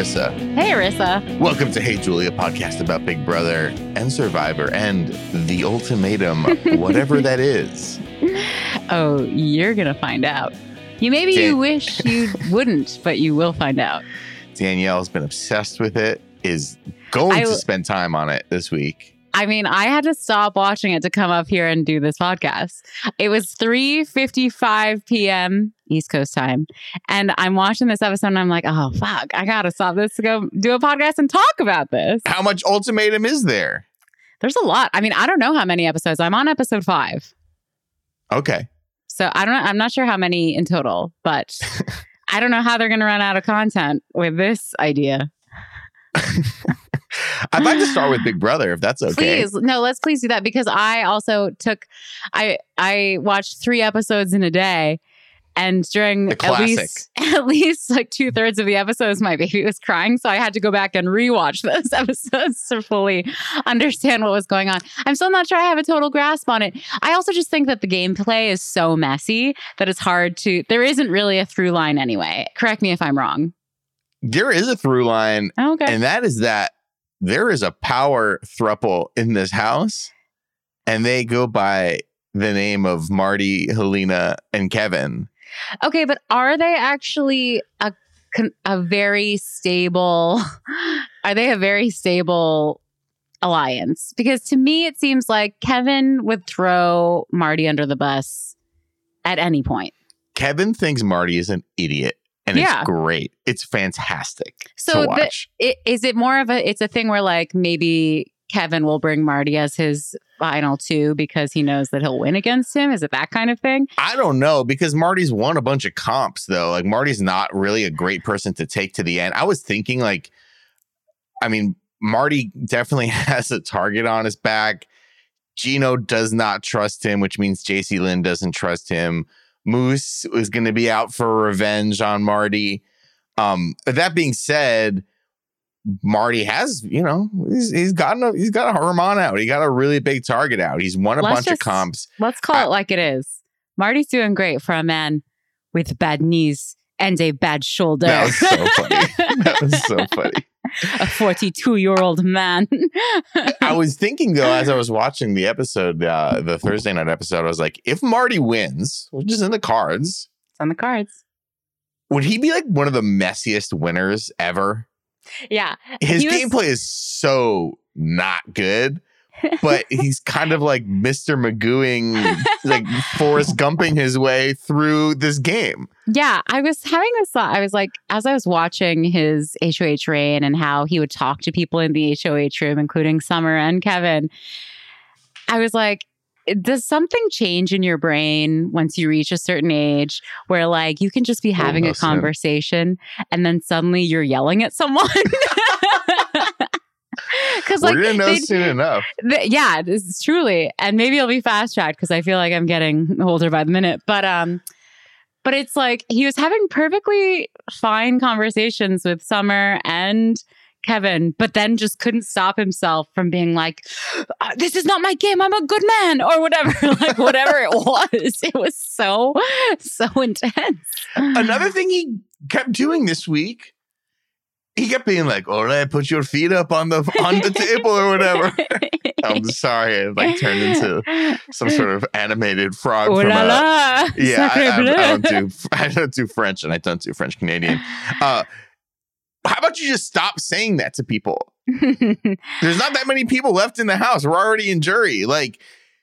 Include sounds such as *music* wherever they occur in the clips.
Marissa. Hey, Arissa. Welcome to Hey Julia, podcast about Big Brother and Survivor and the ultimatum, *laughs* whatever that is. Oh, you're going to find out. You maybe Dan- you wish you *laughs* wouldn't, but you will find out. Danielle's been obsessed with it, is going I to spend time on it this week. I mean, I had to stop watching it to come up here and do this podcast. It was 3:55 p.m. East Coast time, and I'm watching this episode and I'm like, "Oh fuck, I got to stop this to go do a podcast and talk about this." How much ultimatum is there? There's a lot. I mean, I don't know how many episodes. I'm on episode 5. Okay. So, I don't know, I'm not sure how many in total, but *laughs* I don't know how they're going to run out of content with this idea. *laughs* I'd like to start with Big Brother if that's okay. Please, no, let's please do that because I also took I I watched three episodes in a day. And during at least *laughs* at least like two thirds of the episodes, my baby was crying. So I had to go back and rewatch *laughs* those episodes to fully understand what was going on. I'm still not sure I have a total grasp on it. I also just think that the gameplay is so messy that it's hard to there isn't really a through line anyway. Correct me if I'm wrong. There is a through line, Okay. and that is that there is a power thruple in this house, and they go by the name of Marty, Helena, and Kevin. Okay, but are they actually a a very stable? *laughs* Are they a very stable alliance? Because to me, it seems like Kevin would throw Marty under the bus at any point. Kevin thinks Marty is an idiot, and Yeah. it's great. It's fantastic So the- watch. I- Is it more of a? It's a thing where like maybe Kevin will bring Marty as his final two because he knows that he'll win against him. Is it that kind of thing? I don't know because Marty's won a bunch of comps though. Like Marty's not really a great person to take to the end. I was thinking like, I mean, Marty definitely *laughs* has a target on his back. Gino does not trust him, which means Jacey-Lynne doesn't trust him. Moose is going to be out for revenge on Marty. Um, that being said, Marty has, you know, he's, he's gotten a he's got a Herman out. He got a really big target out. He's won a Let's bunch of comps. Let's call I- it like it is. Marty's doing great for a man with bad knees and a bad shoulder. That was so funny. *laughs* That was so funny. a 42 year old man. I *laughs* was thinking though, as I was watching the episode, uh, the Thursday night episode, I was like, if Marty wins, which is in the cards, it's on the cards. would he be like one of the messiest winners ever? Yeah. His was- gameplay is so not good, but *laughs* he's kind of like Mr. Magooing, like Forrest *laughs* Gumping his way through this game. Yeah. I was having this thought. I was like, as I was watching his HOH reign and how he would talk to people in the HOH room, including Summer and Kevin, I was like, does something change in your brain once you reach a certain age where like you can just be having a no, soon. conversation and then suddenly you're yelling at someone? *laughs* Because like We're gonna know soon enough. Yeah, this is truly, and maybe it'll be fast tracked because I feel like I'm getting older by the minute. But um, but it's like he was having perfectly fine conversations with Summer and Kevin, but then just couldn't stop himself from being like, "Uh, "This is not my game. I'm a good man," or whatever, *laughs* like whatever it *laughs* was. It was so so intense. Another thing he kept doing this week, he kept being like, "All right, put your feet up on the on the table or whatever." *laughs* I'm sorry, it like turned into some sort of animated frog Oh from la a, la! yeah. I, I, I don't do I don't do French, and I don't do French Canadian. Uh, how about you just stop saying that to people? *laughs* There's not that many people left in the house. We're already in jury. Like,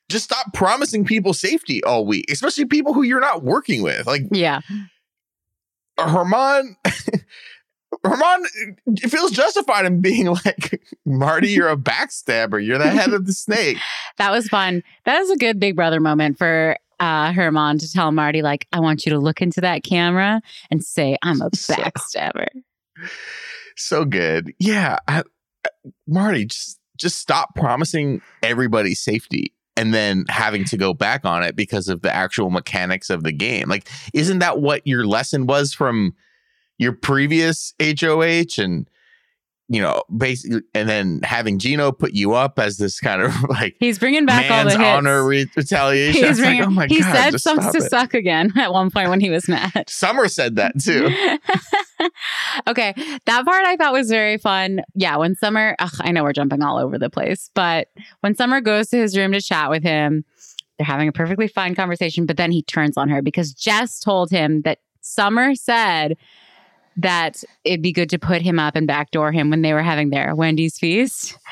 just stop promising people safety all week, especially people who you're not working with. Like yeah, Herman. *laughs* Herman feels justified in being *laughs* like, Marty, you're a backstabber. You're the head of the snake. that was fun. That was a good Big Brother moment for uh, Herman to tell Marty, like, I want you to look into that camera and say, I'm a backstabber. So good. Yeah. I, Marty, just just stop promising everybody safety and then having to go back on it because of the actual mechanics of the game. Like, isn't that what your lesson was from your previous HOH? And you know, basically, and then having Gino put you up as this kind of *laughs* like He's bringing back all the honor re- retaliation. He's was like, bringing, oh my he god, said sucks to it. suck again *laughs* at one point when he was mad. *laughs* Summer said that too. okay, that part I thought was very fun. Yeah, when Summer, ugh, I know we're jumping all over the place, but when Summer goes to his room to chat with him, they're having a perfectly fine conversation, but then he turns on her because Jess told him that Summer said that it'd be good to put him up and backdoor him when they were having their Wendy's feast. *laughs*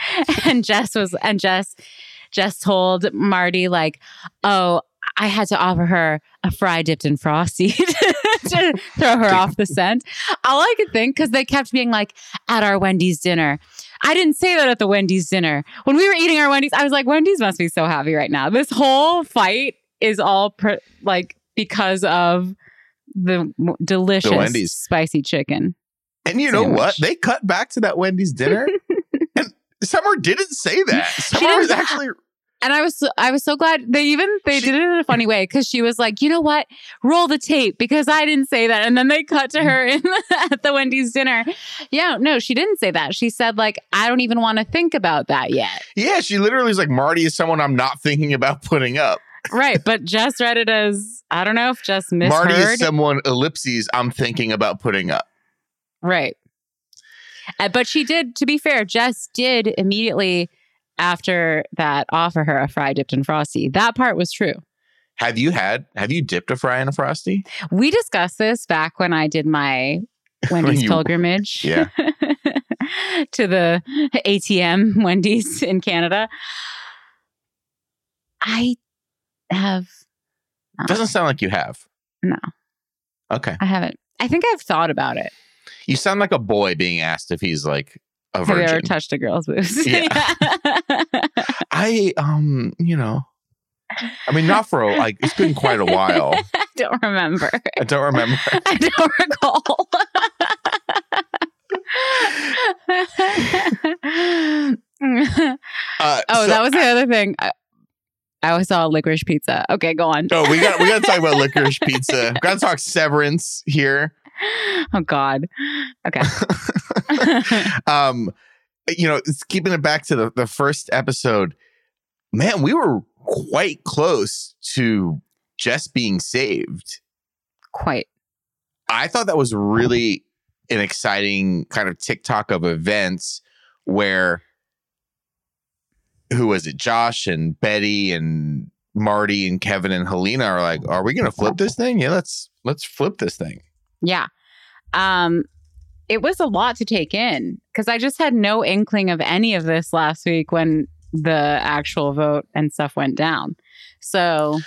And Jess was, and Jess, Jess told Marty, like, oh, I had to offer her a fry dipped in frosty *laughs* to throw her off the scent. All I could think, because they kept being like, at our Wendy's dinner. I didn't say that at the Wendy's dinner. When we were eating our Wendy's, I was like, Wendy's must be so happy right now. This whole fight is all pr- like because of the delicious Wendy's. spicy chicken. And you know Sandwich. what? They cut back to that Wendy's dinner, *laughs* and Summer didn't say that. Summer was actually And I was so, I was so glad they even they She- did it in a funny way because she was like, you know what, roll the tape because I didn't say that, and then they cut to mm. her *laughs* in at the Wendy's dinner. Yeah, no, she didn't say that. She said like, I don't even want to think about that yet. yeah. She literally was like, Marty is someone I'm not thinking about putting up. Right, but Jess read it as I don't know if Jess misheard. Marty is someone ellipses I'm thinking about putting up. Right. Uh, but she did, to be fair, Jess did immediately after that offer her a fry dipped in frosty. That part was true. Have you had? Have you dipped a fry in a frosty? We discussed this back when I did my Wendy's *laughs* you- pilgrimage *laughs* Yeah. *laughs* to the ATM Wendy's in Canada. I have, Doesn't sound like you have. No. Okay. I haven't. I think I've thought about it. You sound like a boy being asked if he's like a virgin. Have you ever touched a girl's boobs? *laughs* Yeah. I um, you know, I mean, not for a, like it's been quite a while. *laughs* I don't remember. I don't remember. *laughs* I don't recall. Uh, oh, so- that was the other thing. I, I always saw licorice pizza. Okay, go on. Oh, we got we got to talk about *laughs* licorice pizza. We Got to talk Severance here. Oh God. Okay. *laughs* Um, you know, it's keeping it back to the the first episode. Man, we were quite close to just being saved. Quite. I thought that was really an exciting kind of TikTok of events where who was it? Josh and Betty and Marty and Kevin and Helena are like, are we gonna flip this thing? Yeah, let's let's flip this thing. Yeah. Um, it was a lot to take in because I just had no inkling of any of this last week when the actual vote and stuff went down. So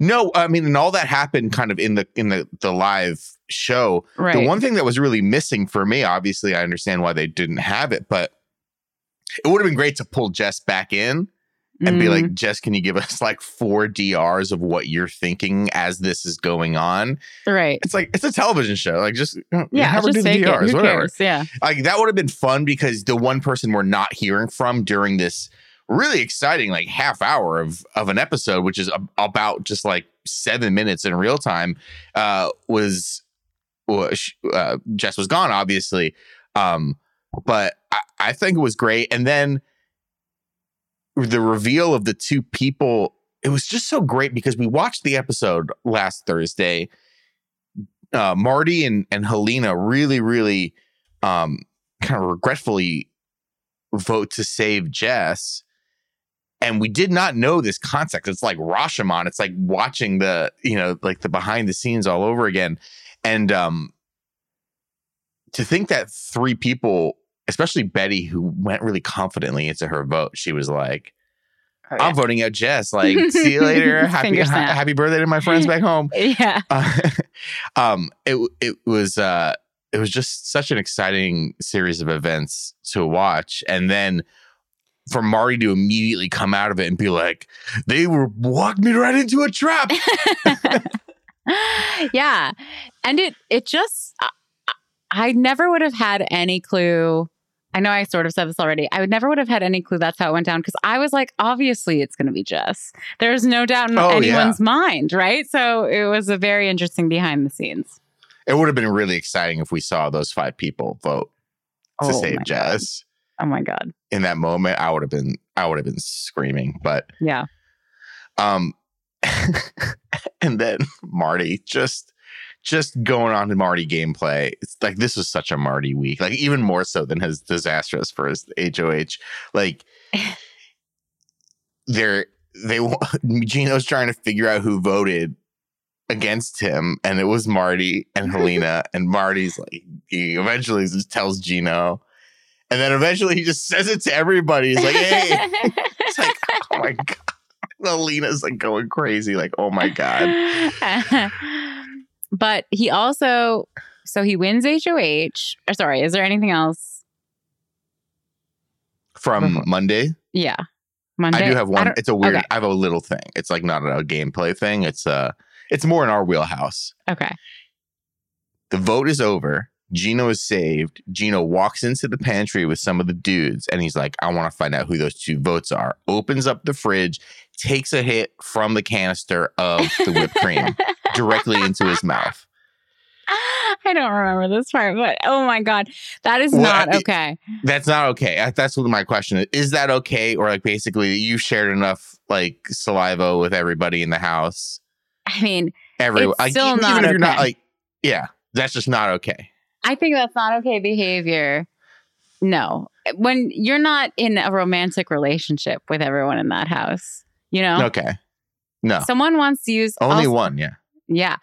No, I mean, and all that happened kind of in the in the the live show. right. The one thing that was really missing for me, obviously, I understand why they didn't have it, but it would have been great to pull Jess back in and be Mm, like, Jess, can you give us like four DRs of what you're thinking as this is going on? right. It's like it's a television show. Like just Yeah, have her just do the. DRs, whatever. cares? Yeah. Like that would have been fun because the one person we're not hearing from during this really exciting like half hour of of an episode, which is a, about just like seven minutes in real time, uh, was was uh, Jess was gone, obviously. Um, but I, I think it was great, and then the reveal of the two people. It was just so great because we watched the episode last Thursday. Uh, Marty and and Helena really, really um, kind of regretfully vote to save Jess. And we did not know this concept. It's like Rashomon. It's like watching the, you know, like the behind the scenes all over again. And um to think that three people, especially Betty, who went really confidently into her vote, she was like, Oh, I'm voting out Jess. Like, *laughs* see you later. *laughs* Happy ha- happy birthday to my friends back home. *laughs* yeah. Uh, um, it it was uh, it was just such an exciting series of events to watch, and then for Marty to immediately come out of it and be like, "They were walked me right into a trap." yeah. And it it just I, I never would have had any clue. I know I sort of said this already. I would never would have had any clue that's how it went down because I was like, obviously it's going to be Jess. There's no doubt in Oh, yeah. anyone's mind, right? So it was a very interesting behind the scenes. it would have been really exciting if we saw those five people vote. to Oh save my God. Jess. Oh my god. In that moment, I would have been I would have been screaming. But Yeah. um *laughs* and then Marty just just going on to Marty gameplay. It's like this was such a Marty week. Like even more so than his disastrous for his HOH. Like *laughs* they're they *laughs* Gino's trying to figure out who voted against him and it was Marty and Helena *laughs* and Marty's like he eventually just tells Gino and then eventually he just says it to everybody. He's like, "Hey." It's like, "Oh my god." Helena's like going crazy like, "Oh my god." But he also so he wins HOH. Or sorry, is there anything else? From Mhm. Monday, Yeah. Monday. I do have one. It's a weird. okay. I have a little thing. It's like not a gameplay thing. It's uh it's more in our wheelhouse. Okay. The vote is over. Gino is saved. Gino walks into the pantry with some of the dudes and he's like, I want to find out who those two votes are. Opens up the fridge, takes a hit from the canister of the whipped cream directly into his mouth. *laughs* I don't remember this part, but oh my god, that is Well, not okay. That's not okay. That's what my question is. Is that okay? Or like basically you shared enough like saliva with everybody in the house. I mean, everyone. Like, still even, not even if you're not like, yeah, that's just not okay. I think that's not okay behavior. No, when you're not in a romantic relationship with everyone in that house, you know, Okay. No. someone wants to use Only also- one, yeah. Yeah,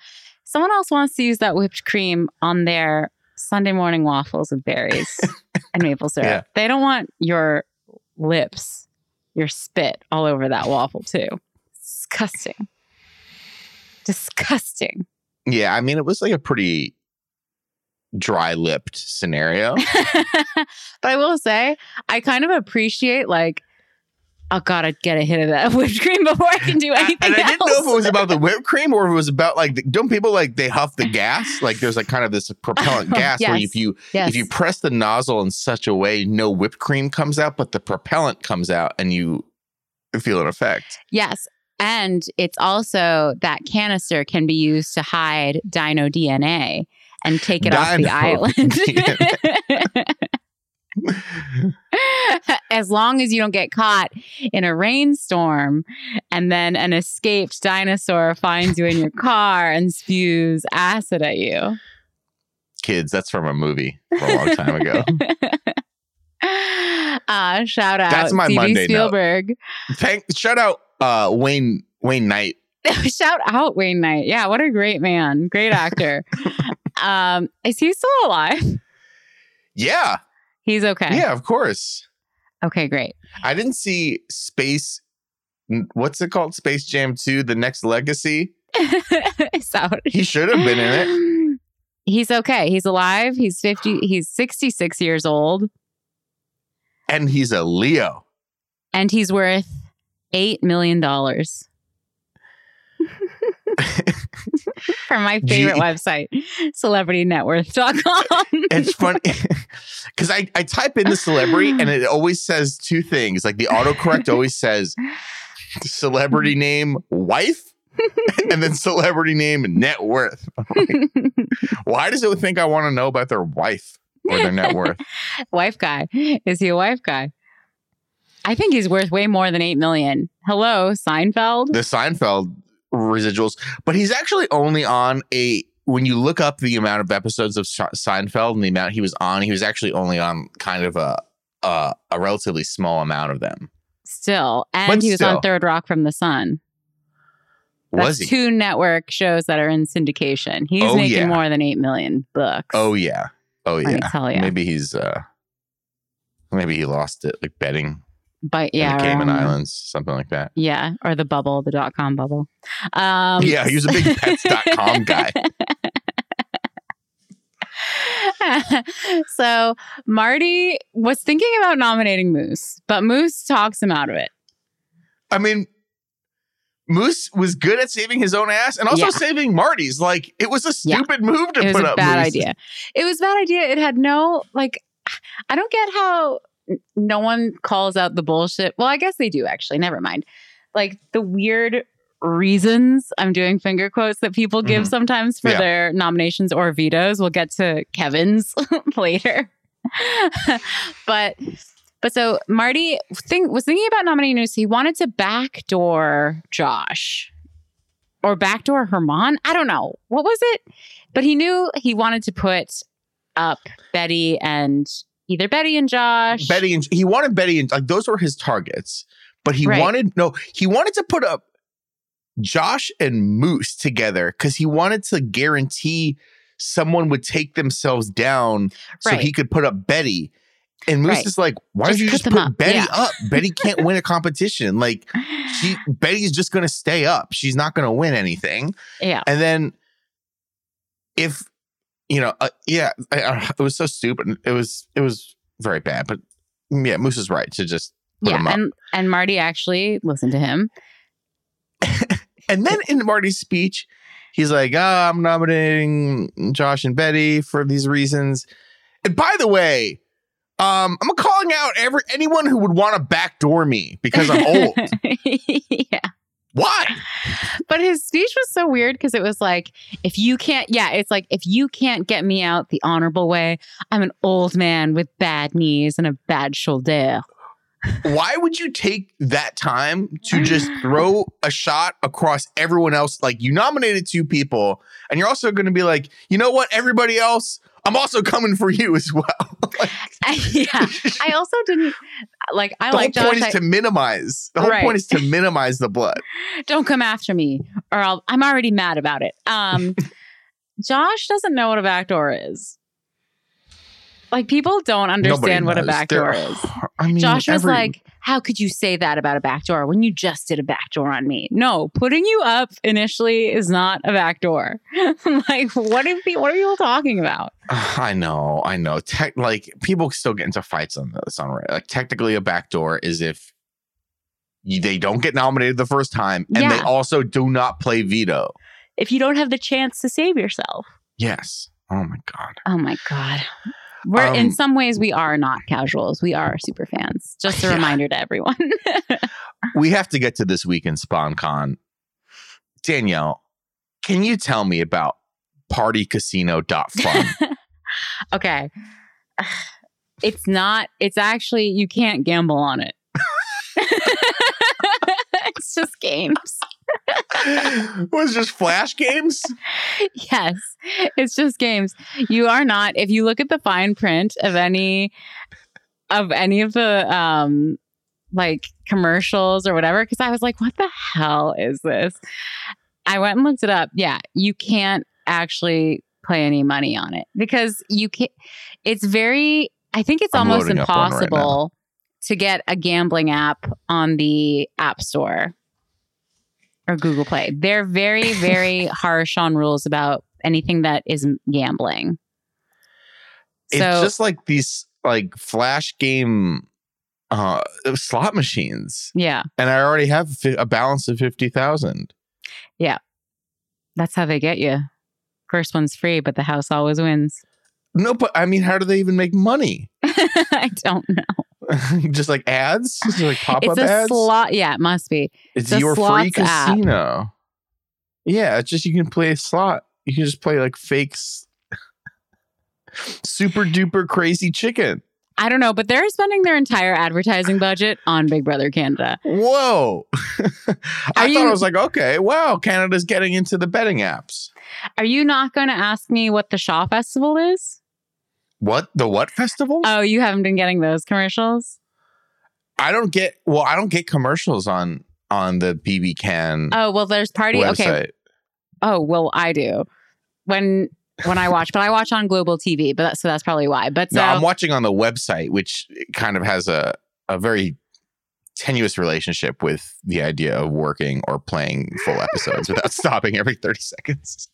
someone else wants to use that whipped cream on their Sunday morning waffles with berries *laughs* and maple syrup. Yeah. They don't want your lips, your spit all over that waffle too. Disgusting. Disgusting. Yeah, I mean it was like a pretty dry-lipped scenario. *laughs* but I will say, I kind of appreciate like, oh god, I'd get a hit of that *laughs* whipped cream before I can do anything. and I didn't else. know if it was about the whipped cream or if it was about like don't people like they huff the gas? Like there's like kind of this propellant *laughs* oh, gas where if you yes. if you press the nozzle in such a way, no whipped cream comes out, but the propellant comes out and you feel an effect. yes. And it's also that canister can be used to hide dino DNA and take it off the *laughs* island. *laughs* as long as you don't get caught in a rainstorm and then an escaped dinosaur finds you in your *laughs* car and spews acid at you. Kids, that's from a movie from a long time ago. uh, *laughs* shout out That's my Steven Monday note. Spielberg. Thank shout out uh Wayne Wayne Knight. shout out Wayne Knight. Yeah, what a great man, great actor. um, is he still alive? Yeah. He's okay. Yeah, of course. Okay, great. I didn't see Space what's it called? Space Jam 2, The Next Legacy. *laughs* That what- He should have been in it. *gasps* He's okay. He's alive. He's 50, *gasps* he's 66 years old And he's a Leo. and he's worth $8 million. *laughs* From my favorite Gee. website, celebritynetworth.com. it's funny because *laughs* *laughs* I, I type in the celebrity and it always says two things. Like the autocorrect always says celebrity name wife and then celebrity name net worth. Like, Why does it think I want to know about their wife or their net worth? wife guy. Is he a wife guy? I think he's worth way more than 8 million. Hello, Seinfeld. The Seinfeld residuals, but he's actually only on a. When you look up the amount of episodes of Seinfeld and the amount he was on, he was actually only on kind of a a, a relatively small amount of them. Still. And But he was still. on Third Rock from the Sun. That's Was he? two network shows that are in syndication. He's Oh, making yeah. more than 8 million bucks. Oh yeah. Oh yeah. Maybe he's uh maybe he lost it like betting But yeah. the Cayman Islands, something like that. Yeah, or the bubble, the dot com bubble. Um, yeah, he was a big pets.com *laughs* guy. *laughs* so Marty was thinking about nominating Moose, but Moose talks him out of it. I mean Moose was good at saving his own ass and also Yeah. saving Marty's. Like it was a Yeah. stupid move to It was put a up. bad Moose. idea. It was a bad idea. It had no like. I don't get how no one calls out the bullshit. Well, I guess they do actually. Never mind. Like the weird reasons I'm doing finger quotes that people give Mhm. sometimes for Yeah. their nominations or vetoes. We'll get to Kevin's *laughs* later. but but so Marty think, was thinking about nominating news. He wanted to backdoor Josh or backdoor Herman. I don't know what was it, but he knew he wanted to put up Betty and either Betty and Josh. Betty and he wanted Betty and like those were his targets, but he Right. wanted no, he wanted to put up Josh and Moose together because he wanted to guarantee someone would take themselves down so Right. he could put up Betty. And Moose Right. is like, why Just don't you just put up. Betty Yeah. up? Betty can't win a competition. Like she *laughs* Betty's just gonna stay up. She's not gonna win anything. yeah. And then if you know, uh, yeah, I, I, it was so stupid. It was it was very bad. But yeah, Moose is right to just Yeah, and and Marty actually listened to him. *laughs* And then in Marty's speech, he's like, ah, I'm nominating Josh and Betty for these reasons. And by the way, um, I'm calling out every anyone who would want to backdoor me because I'm old. *laughs* yeah. Why? *laughs* But his speech was so weird because it was like, if you can't, yeah, it's like, if you can't get me out the honorable way, I'm an old man with bad knees and a bad shoulder. Why would you take that time to just *sighs* throw a shot across everyone else? Like you nominated two people, and you're also going to be like, you know what, everybody else, I'm also coming for you as well. *laughs* like, *laughs* yeah. I also didn't like, I the like whole Josh. point is I- to minimize. The whole Right. point is to *laughs* minimize the blood. don't come after me or I'll, I'm already mad about it. Um, Josh doesn't know what a backdoor is. Like people don't understand what a knows. backdoor is. I mean, Josh was every- like, "How could you say that about a backdoor when you just did a backdoor on me?" No, putting you up initially is not a backdoor. *laughs* like, what are pe- what are people talking about? *sighs* I know, I know. Tech, like people still get into fights on this on. Like technically, a backdoor is if you, they don't get nominated the first time, and they also do not play veto. If you don't have the chance to save yourself. Yes. Oh my god. Oh my god. We're in Um, some ways we are not casuals. We are super fans. Just a *laughs* Yeah. reminder to everyone. *laughs* We have to get to this week in SponCon. Danielle, can you tell me about partycasino.fun? *laughs* okay. *sighs* It's not, it's actually, you can't gamble on it. it's just games. *laughs* was just flash games? Yes, it's just games. You are not, if you look at the fine print of any, of any of the, um, like commercials or whatever, because I was like, what the hell is this? I went and looked it up. Yeah, you can't actually play any money on it because you can't, it's very, I think it's I'm almost one right impossible to get a gambling app on the App Store or Google Play. They're very, very *laughs* harsh on rules about anything that is gambling. it's So just like these like flash game uh slot machines yeah, and i already have a balance of 50000 Yeah. that's how they get you. First one's free, but the house always wins. no but i mean how do they even make money *laughs* I don't know. *laughs* just like ads just like pop-up It's a ads slot. Yeah, it must be. it's a your free slots app. casino yeah it's just you can play a slot you can just play like fakes super duper crazy chicken I don't know, but they're spending their entire advertising budget on Big Brother Canada. whoa *laughs* i thought you- i was like okay wow canada's getting into the betting apps Are you not going to ask me what the Shaw Festival is? What the what festival Oh, you haven't been getting those commercials? I don't get well, I don't get commercials on on the BB Can Oh, well, there's party. website. Okay. Oh, well, I do. When when I watch, but I watch on Global TV, but that's, so that's probably why. But so No, I'm watching on the website, which kind of has a a very tenuous relationship with the idea of working or playing full episodes without *laughs* stopping every 30 seconds.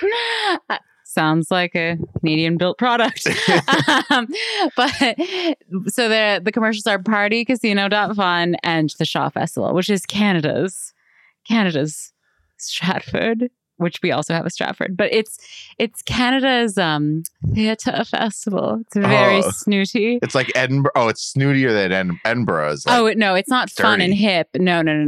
*laughs* Sounds like a Canadian built product. *laughs* um, but so the the commercials are party casino fun and the Shaw Festival, which is Canada's Canada's Stratford, which we also have a Stratford. But it's it's Canada's um theatre festival. It's very Oh. snooty. It's like Edinburgh. Oh, it's snootier than Ed- Edinburgh. Is like, oh no, it's not fun and hip. No, no, no,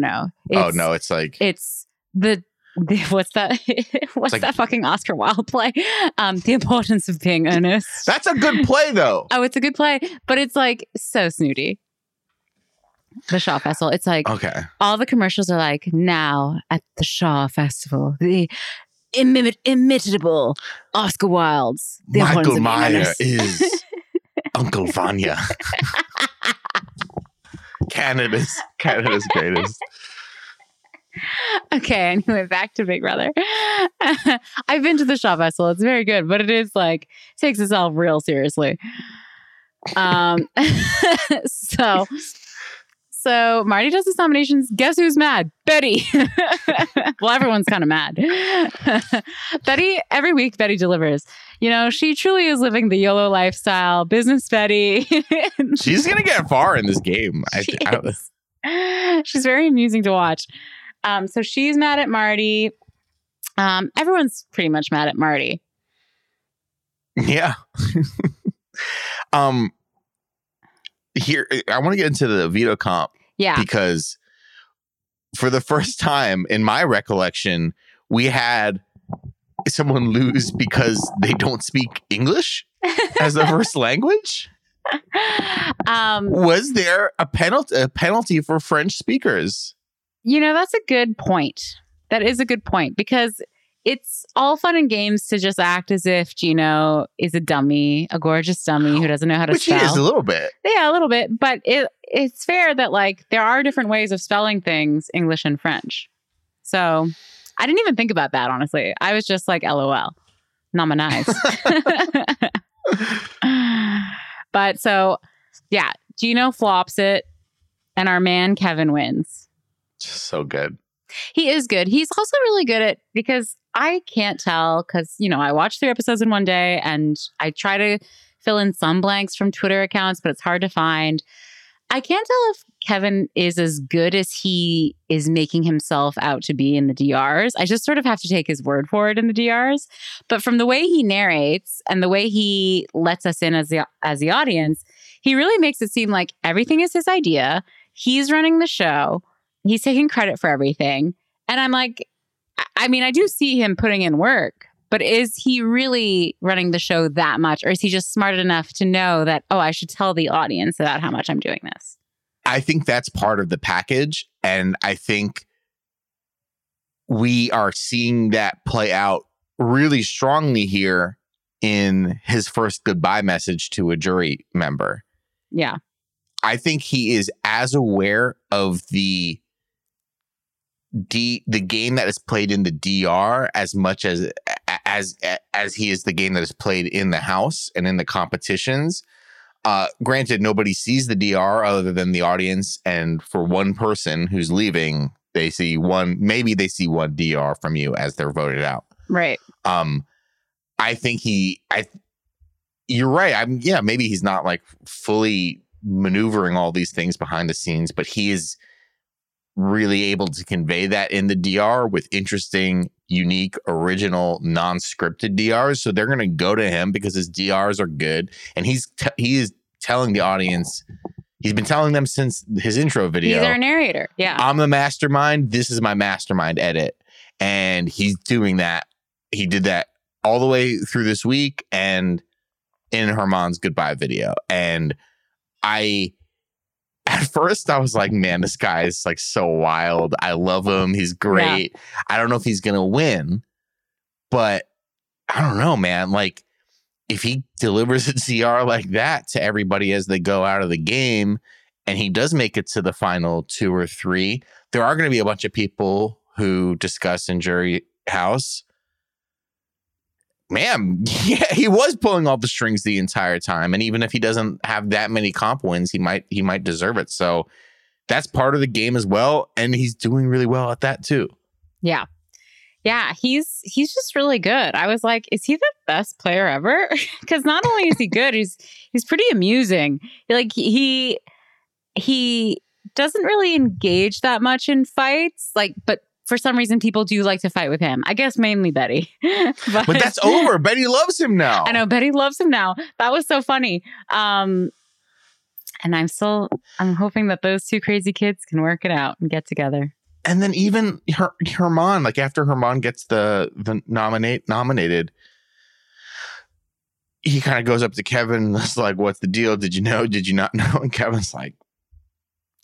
no. oh no, it's like it's the The, what's that? *laughs* what's like- that fucking Oscar Wilde play? Um, the importance of being earnest. That's a good play though. oh, it's a good play, but it's like so snooty. The Shaw Festival. It's like Okay. all the commercials are like now at the Shaw Festival, the imit- imitable Oscar Wilde's. The Michael Meyer is *laughs* Uncle Vanya. *laughs* Canada's Canada's greatest. *laughs* Okay, anyway, back to Big Brother. *laughs* I've been to the Shaw Festival. It's very good, but it is like takes itself real seriously. Um *laughs* so so Marty does his nominations. Guess who's mad? Betty. well, everyone's kind of mad. Betty, every week, Betty delivers. You know, she truly is living the YOLO lifestyle. Business Betty. She's gonna get far in this game. I, I, she's very amusing to watch. Um, so she's mad at Marty. Um, everyone's pretty much mad at Marty. yeah. *laughs* um. Here, I want to get into the veto comp Yeah. because for the first time in my recollection, we had someone lose because they don't speak English *laughs* as their first language. um, Was there a penalty a penalty for French speakers? You know, that's a good point. That is a good point because it's all fun and games to just act as if Gino is a dummy, a gorgeous dummy who doesn't know how to Which he spell. is a little bit. Yeah, a little bit, but it it's fair that like there are different ways of spelling things, English and French. So I didn't even think about that honestly. I was just like, LOL, nice. *laughs* *laughs* but so yeah, Gino flops it, and our man Kevin wins. Just so good. He is good. He's also really good at because I can't tell because you know I watch three episodes in one day and I try to fill in some blanks from Twitter accounts, but it's hard to find. I can't tell if Kevin is as good as he is making himself out to be in the DRs. I just sort of have to take his word for it in the DRs. But from the way he narrates and the way he lets us in as the as the audience, he really makes it seem like everything is his idea. He's running the show. He's taking credit for everything. And I'm like, I- mean, I do see him putting in work, but is he really running the show that much? Or is he just smart enough to know that, oh, I should tell the audience about how much I'm doing this? I think that's part of the package. And I think we are seeing that play out really strongly here in his first goodbye message to a jury member. Yeah. I think he is as aware of the D the game that is played in the DR as much as as as he is the game that is played in the house and in the competitions. Uh, granted, nobody sees the DR other than the audience, and for one person who's leaving, they see one. Maybe they see one DR from you as they're voted out. Right. Um, I think he. I. You're right. I'm. Yeah. Maybe he's not like fully maneuvering all these things behind the scenes, but he is really able to convey that in the DR with interesting, unique, original, non-scripted DRs. So they're going to go to him because his DRs are good, and he's te- he is telling the audience. He's been telling them since his intro video. He's our narrator. Yeah. I'm the mastermind. This is my mastermind edit. And he's doing that. He did that all the way through this week and in Herman's goodbye video. And I, at first, I was like, man, this guy is like so wild. I love him. He's great. I don't know if he's going to win, but I don't know, man. Like, if he delivers a CR like that to everybody as they go out of the game, and he does make it to the final two or three, there are going to be a bunch of people who discuss in jury house. Man, *laughs* yeah, he was pulling all the strings the entire time, and even if he doesn't have that many comp wins, he might he might deserve it. So that's part of the game as well, and he's doing really well at that too. Yeah. Yeah, he's he's just really good. I was like, is he the best player ever? *laughs* Because not only is he *laughs* good, he's he's pretty amusing. Like he he doesn't really engage that much in fights. Like, but for some reason, people do like to fight with him. I guess mainly Betty. *laughs* but, But that's over. Betty loves him now. I know Betty loves him now. That was so funny. Um, and I'm still I'm hoping that those two crazy kids can work it out and get together. and then even her Herman, like after Herman gets the the nominate nominated, he kind of goes up to Kevin and is like, "What's the deal? Did you know? Did you not *laughs* know?" And Kevin's like,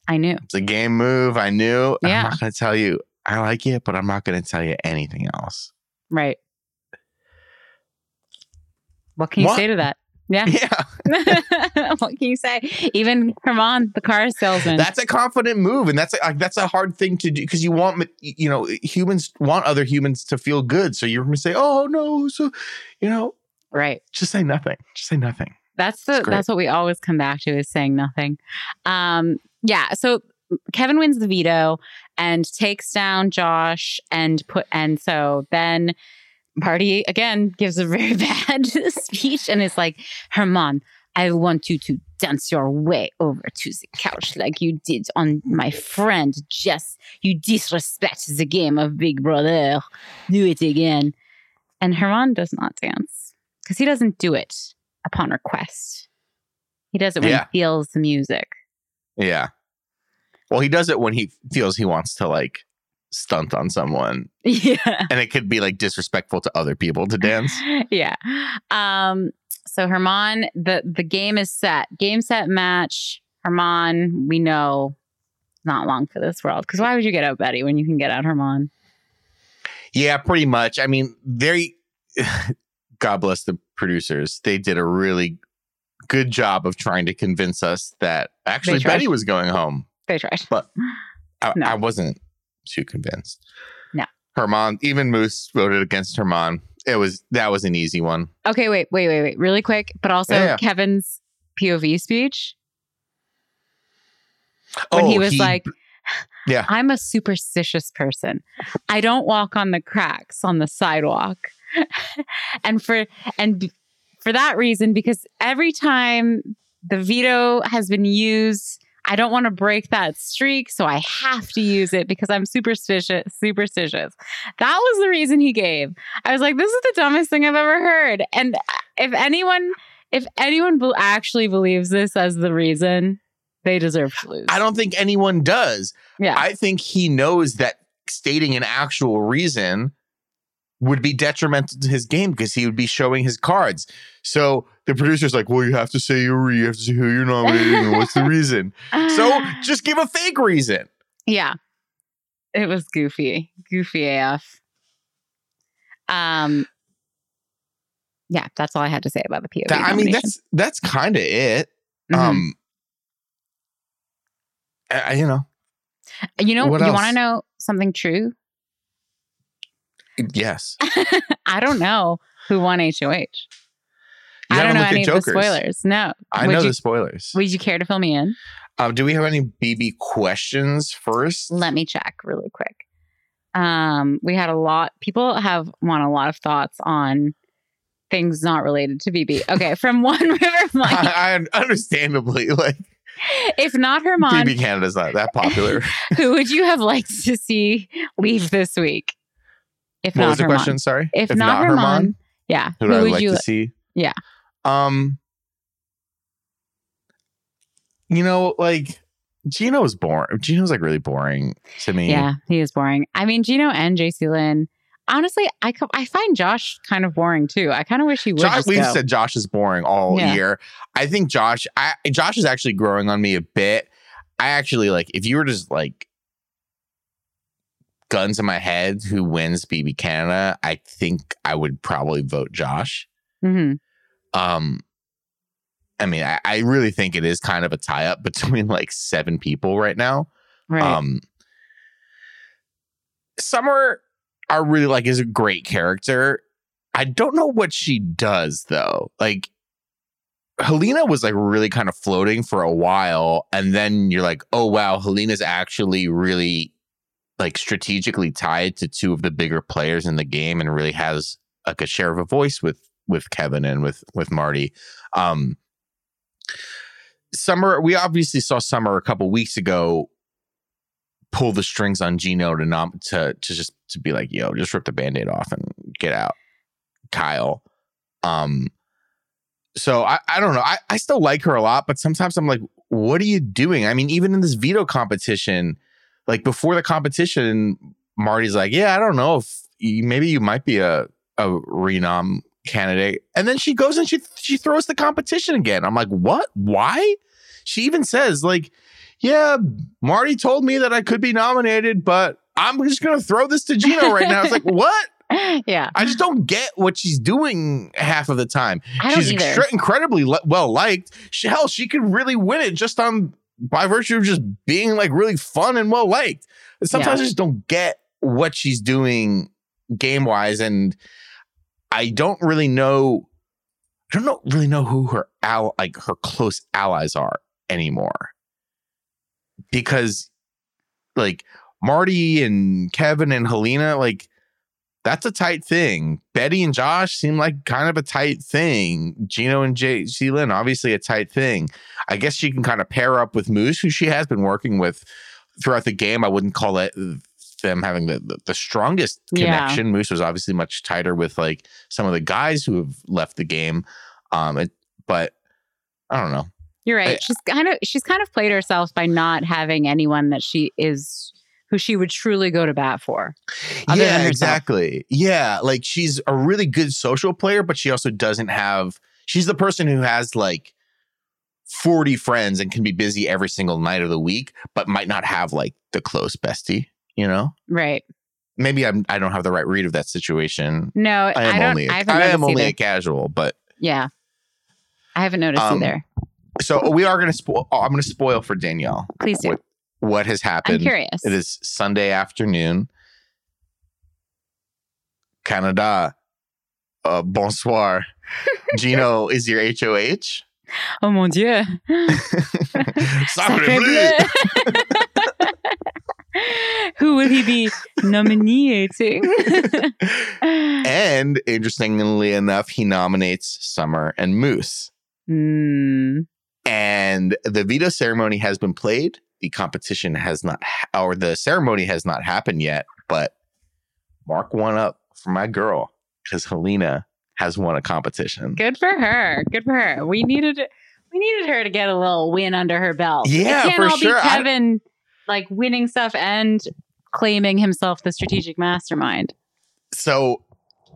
I knew. "It's a game move. I knew. Yeah. I'm not to tell you. I like it, but I'm not going to tell you anything else." Right. What can you What? say to that? Yeah. *laughs* Yeah, *laughs* what can you say? Even Herman, the car salesman. that's a confident move, and that's a, like that's a hard thing to do because you want you know humans want other humans to feel good. So you're going to say, "Oh no," so you know, right. just say nothing. Just say nothing. That's the that's what we always come back to is saying nothing. Um, yeah. So Kevin wins the veto and takes down Josh and put and so then Marty again gives a very *laughs* bad speech and it's like, Herman, I want you to dance your way over to the couch like you did on my friend Jess. You disrespect the game of Big Brother. Do it again. And Herman does not dance because he doesn't do it upon request. He does it when Yeah. he feels the music. Yeah. Well, he does it when he feels he wants to like stunt on someone, *laughs* Yeah. and it could be like disrespectful to other people to dance. *laughs* yeah. Um, so Herman, the the game is set. Game set match. Herman, we know not long for this world. Because why would you get out Betty when you can get out Herman? Yeah, pretty much. I mean, very. *sighs* God bless the producers. They did a really good job of trying to convince us that actually. Betty was going home. They tried. I, No. I wasn't too convinced. No. Herman, even Moose voted against Herman. It was that was an easy one. Okay, wait, wait, wait, wait. Really quick, but also Yeah, yeah. Kevin's POV speech when he oh, was like, Oh, Yeah. *sighs* I'm a superstitious person. I don't walk on the cracks on the sidewalk. *laughs* and for and for that reason because every time the veto has been used, I don't want to break that streak, so I have to use it because I'm superstitious, superstitious. That was the reason he gave. I was like, this is the dumbest thing I've ever heard. And uh, if anyone if anyone actually believes this as the reason, they deserve to lose. I don't think anyone does. yeah. I think he knows that stating an actual reason would be detrimental to his game because he would be showing his cards. So the producer's like, well, you have to say your you have to say who you're nominating and what's the reason. So *laughs* just give a fake reason. Yeah. It was goofy. Goofy AF. Um yeah, that's all I had to say about the POV. That- I mean, that's that's kind of it. Mhm. Um, I, I- you know, you know, what you want to know something true? Yes. *laughs* I don't know who won HOH. You I don't know any of the spoilers. No. I would know you, the spoilers. Would you care to fill me in? Um, do we have any BB questions first? Let me check really quick. Um, we had a lot. People have want a lot of thoughts on things not related to BB. Okay, *laughs* from one river *laughs* Mike. I, I understandably like if not Herman, BB Canada's not that popular. who would you have liked to see leave this week? If what not was the Herman. question? Sorry. If, not, Herman, yeah. who Who, would would like you? to see? Yeah. Um, you know, like Gino Gino's boring. Gino's like really boring to me. Yeah, he is boring. I mean, Gino and Jacey-Lynne. Honestly, I co- I find Josh kind of boring too. I kind of wish he would. Josh, just we've go. said Josh is boring all Yeah. year. I think Josh, I Josh is actually growing on me a bit. I actually like if you were just like guns in my head who wins BB Canada, I think I would probably vote Josh. Mhm. Um I mean, I, I really think it is kind of a tie up *laughs* between like seven people right now. right. Um Summer I really like is a great character. I don't know what she does though. Like Helena was like really kind of floating for a while and then you're like, "Oh wow, Helena's actually really like strategically tied to two of the bigger players in the game and really has like a share of a voice with with Kevin and with with Marty." Um Summer, we obviously saw Summer a couple weeks ago pull the strings on Gino to not to to just to be like, yo, just rip the band-aid off and get out. Kyle. Um so I, I don't know. I, I still like her a lot, but sometimes I'm like, what are you doing? I mean, even in this veto competition, like before the competition, Marty's like, "Yeah, I don't know if you, maybe you might be a a renom candidate," and then she goes and she she throws the competition again. I'm like, "What? Why?" She even says like, "Yeah, Marty told me that I could be nominated, but I'm just gonna throw this to Gino right now." It's like, *laughs* what? yeah. I just don't get what she's doing half of the time. She's extra- incredibly le- well liked. She, hell, she could really win it just on by virtue of just being like really fun and well liked. Sometimes I just don't get what she's doing game wise, and I don't really know. I don't know, really know who her al- like her close allies are anymore, because like Marty and Kevin and Helena, like that's a tight thing. Betty and Josh seem like kind of a tight thing. Gino and Jacey-Lynne, obviously a tight thing. I guess she can kind of pair up with Moose, who she has been working with throughout the game. I wouldn't call it them having the, the, strongest Yeah. connection. Moose was obviously much tighter with like some of the guys who have left the game. Um, it, but I don't know. You're right. I- she's kind of she's kind of played herself by not having anyone that she is who she would truly go to bat for. Yeah, exactly. Yeah, like she's a really good social player, but she also doesn't have. She's the person who has like forty friends and can be busy every single night of the week, but might not have like the close bestie. You know, Right. maybe I'm. I don't have the right read of that situation. No, I am don't only. A, I I am only either. a casual, but yeah. I haven't noticed Um, either. so we are going to spoil. I'm going to spoil for Danielle Please do. what, what has happened. I'm happened. curious. It is Sunday afternoon. Canada. Uh, bonsoir. *laughs* Gino is your HOH. Oh mon dieu. *laughs* Sacre Sacre bleu. bleu. *laughs* Who will he be nominating? and interestingly enough, he nominates Summer and Moose. Hmm. And the veto ceremony has been played. The competition has not, ha- or the ceremony has not happened yet. But mark one up for my girl because Helena has won a competition. Good for her. Good for her. We needed we needed her to get a little win under her belt. Yeah, it can't for all sure. be I- Kevin like winning stuff and claiming himself the strategic mastermind. so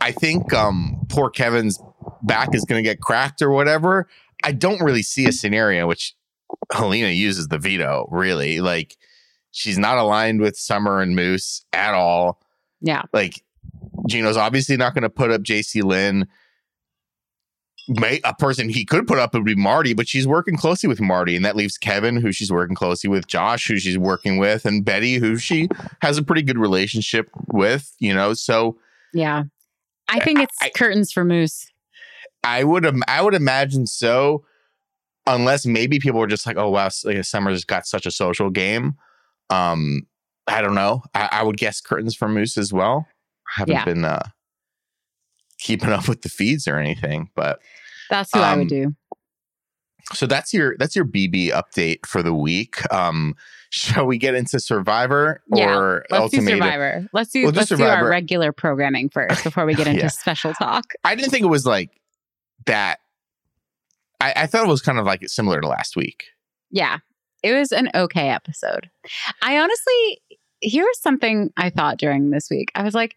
I think um poor Kevin's back is going to get cracked or whatever. I don't really see a scenario which Helena uses the veto. Really, like she's not aligned with Summer and Moose at all. Yeah. Like Gino's obviously not going to put up Jacey-Lynne. May, a person he could put up would be Marty, but she's working closely with Marty, and that leaves Kevin, who she's working closely with, Josh, who she's working with, and Betty, who she has a pretty good relationship with. You know, so Yeah. I think it's I- curtains for Moose. I would I would imagine so, unless maybe people were just like, oh wow, like Summer's got such a social game. Um, I don't know. I, I would guess curtains for Moose as well. I haven't Yeah. been uh keeping *laughs* up with the feeds or anything, but That's who I Um, would do. so that's your that's your BB update for the week. Um, *laughs* shall we get into Survivor Yeah, or Let's do Survivor. Let's do We'll let's do Survivor. our regular programming first before we get *laughs* into Yeah. special talk. I didn't think it was like that. I, I thought it was kind of like similar to last week. Yeah. It was an okay episode. I honestly, here's something I thought during this week. I was like,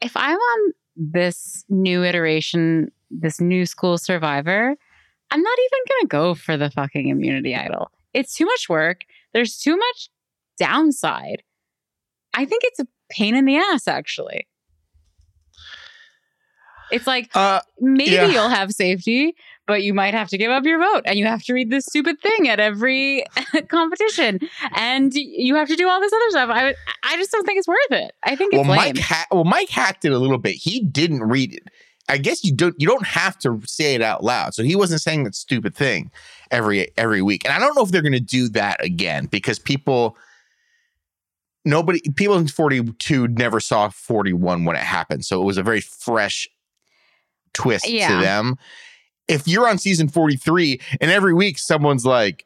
if I'm on this new iteration, this new school survivor, I'm not even going to go for the fucking immunity idol. It's too much work. There's too much downside. I think it's a pain in the ass, actually. It's like, Uh, maybe Yeah. you'll have safety, but you might have to give up your vote and you have to read this stupid thing at every *laughs* competition and you have to do all this other stuff. I I just don't think it's worth it. I think it's well. Mike ha- well Mike hacked it a little bit. He didn't read it. I guess you don't you don't have to say it out loud. So he wasn't saying that stupid thing every every week. And I don't know if they're going to do that again because people nobody people in 42 never saw 41 when it happened. So it was a very fresh twist Yeah. to them. If you're on season 43 and every week someone's like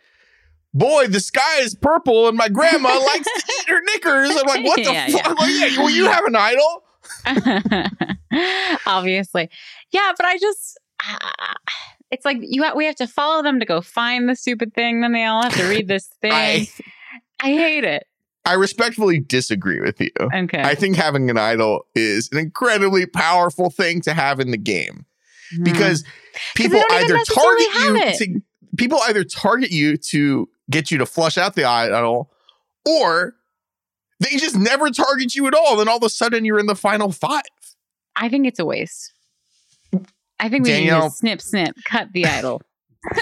Boy, the sky is purple, and my grandma *laughs* likes to eat her knickers. I'm like, what the Yeah, fuck? yeah. Like, yeah, well, you have an idol. *laughs* Obviously. Yeah, but I just ah, it's like you ha- we have to follow them to go find the stupid thing then they all have to read this *laughs* thing. I, I hate it. I respectfully disagree with you. Okay. I think having an idol is an incredibly powerful thing to have in the game Hmm. because people either target you it. to people either target you to get you to flush out the idol or they just never target you at all then all of a sudden you're in the final five I think it's a waste. I think we need to snip, snip, cut the idol.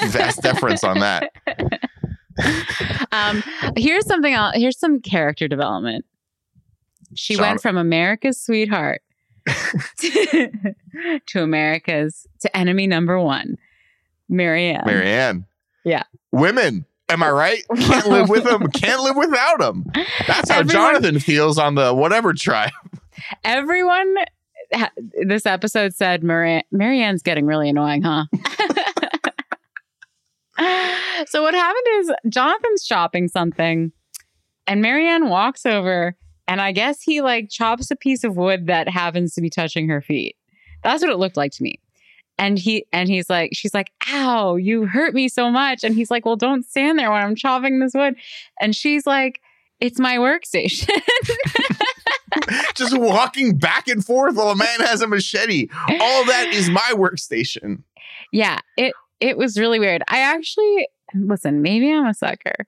vast deference on that *laughs* *laughs* um, here's something else. Here's some character development. She went from America's sweetheart *laughs* to, to America's to enemy number one, Marianne. marianne Yeah. women am i right *laughs* can't live with them can't live without them that's how Everyone- jonathan feels on the whatever tribe Everyone, this episode said Mari- Marianne's getting really annoying, huh? *laughs* so what happened is Jonathan's chopping something, and Marianne walks over, and I guess he like chops a piece of wood that happens to be touching her feet. That's what it looked like to me. And he and he's like, she's like, "Ow, you hurt me so much." And he's like, "Well, don't stand there when I'm chopping this wood." And she's like, "It's my workstation." *laughs* just walking back and forth while a man has a machete all that is my workstation Yeah, it it was really weird. I actually listen, maybe I'm a sucker.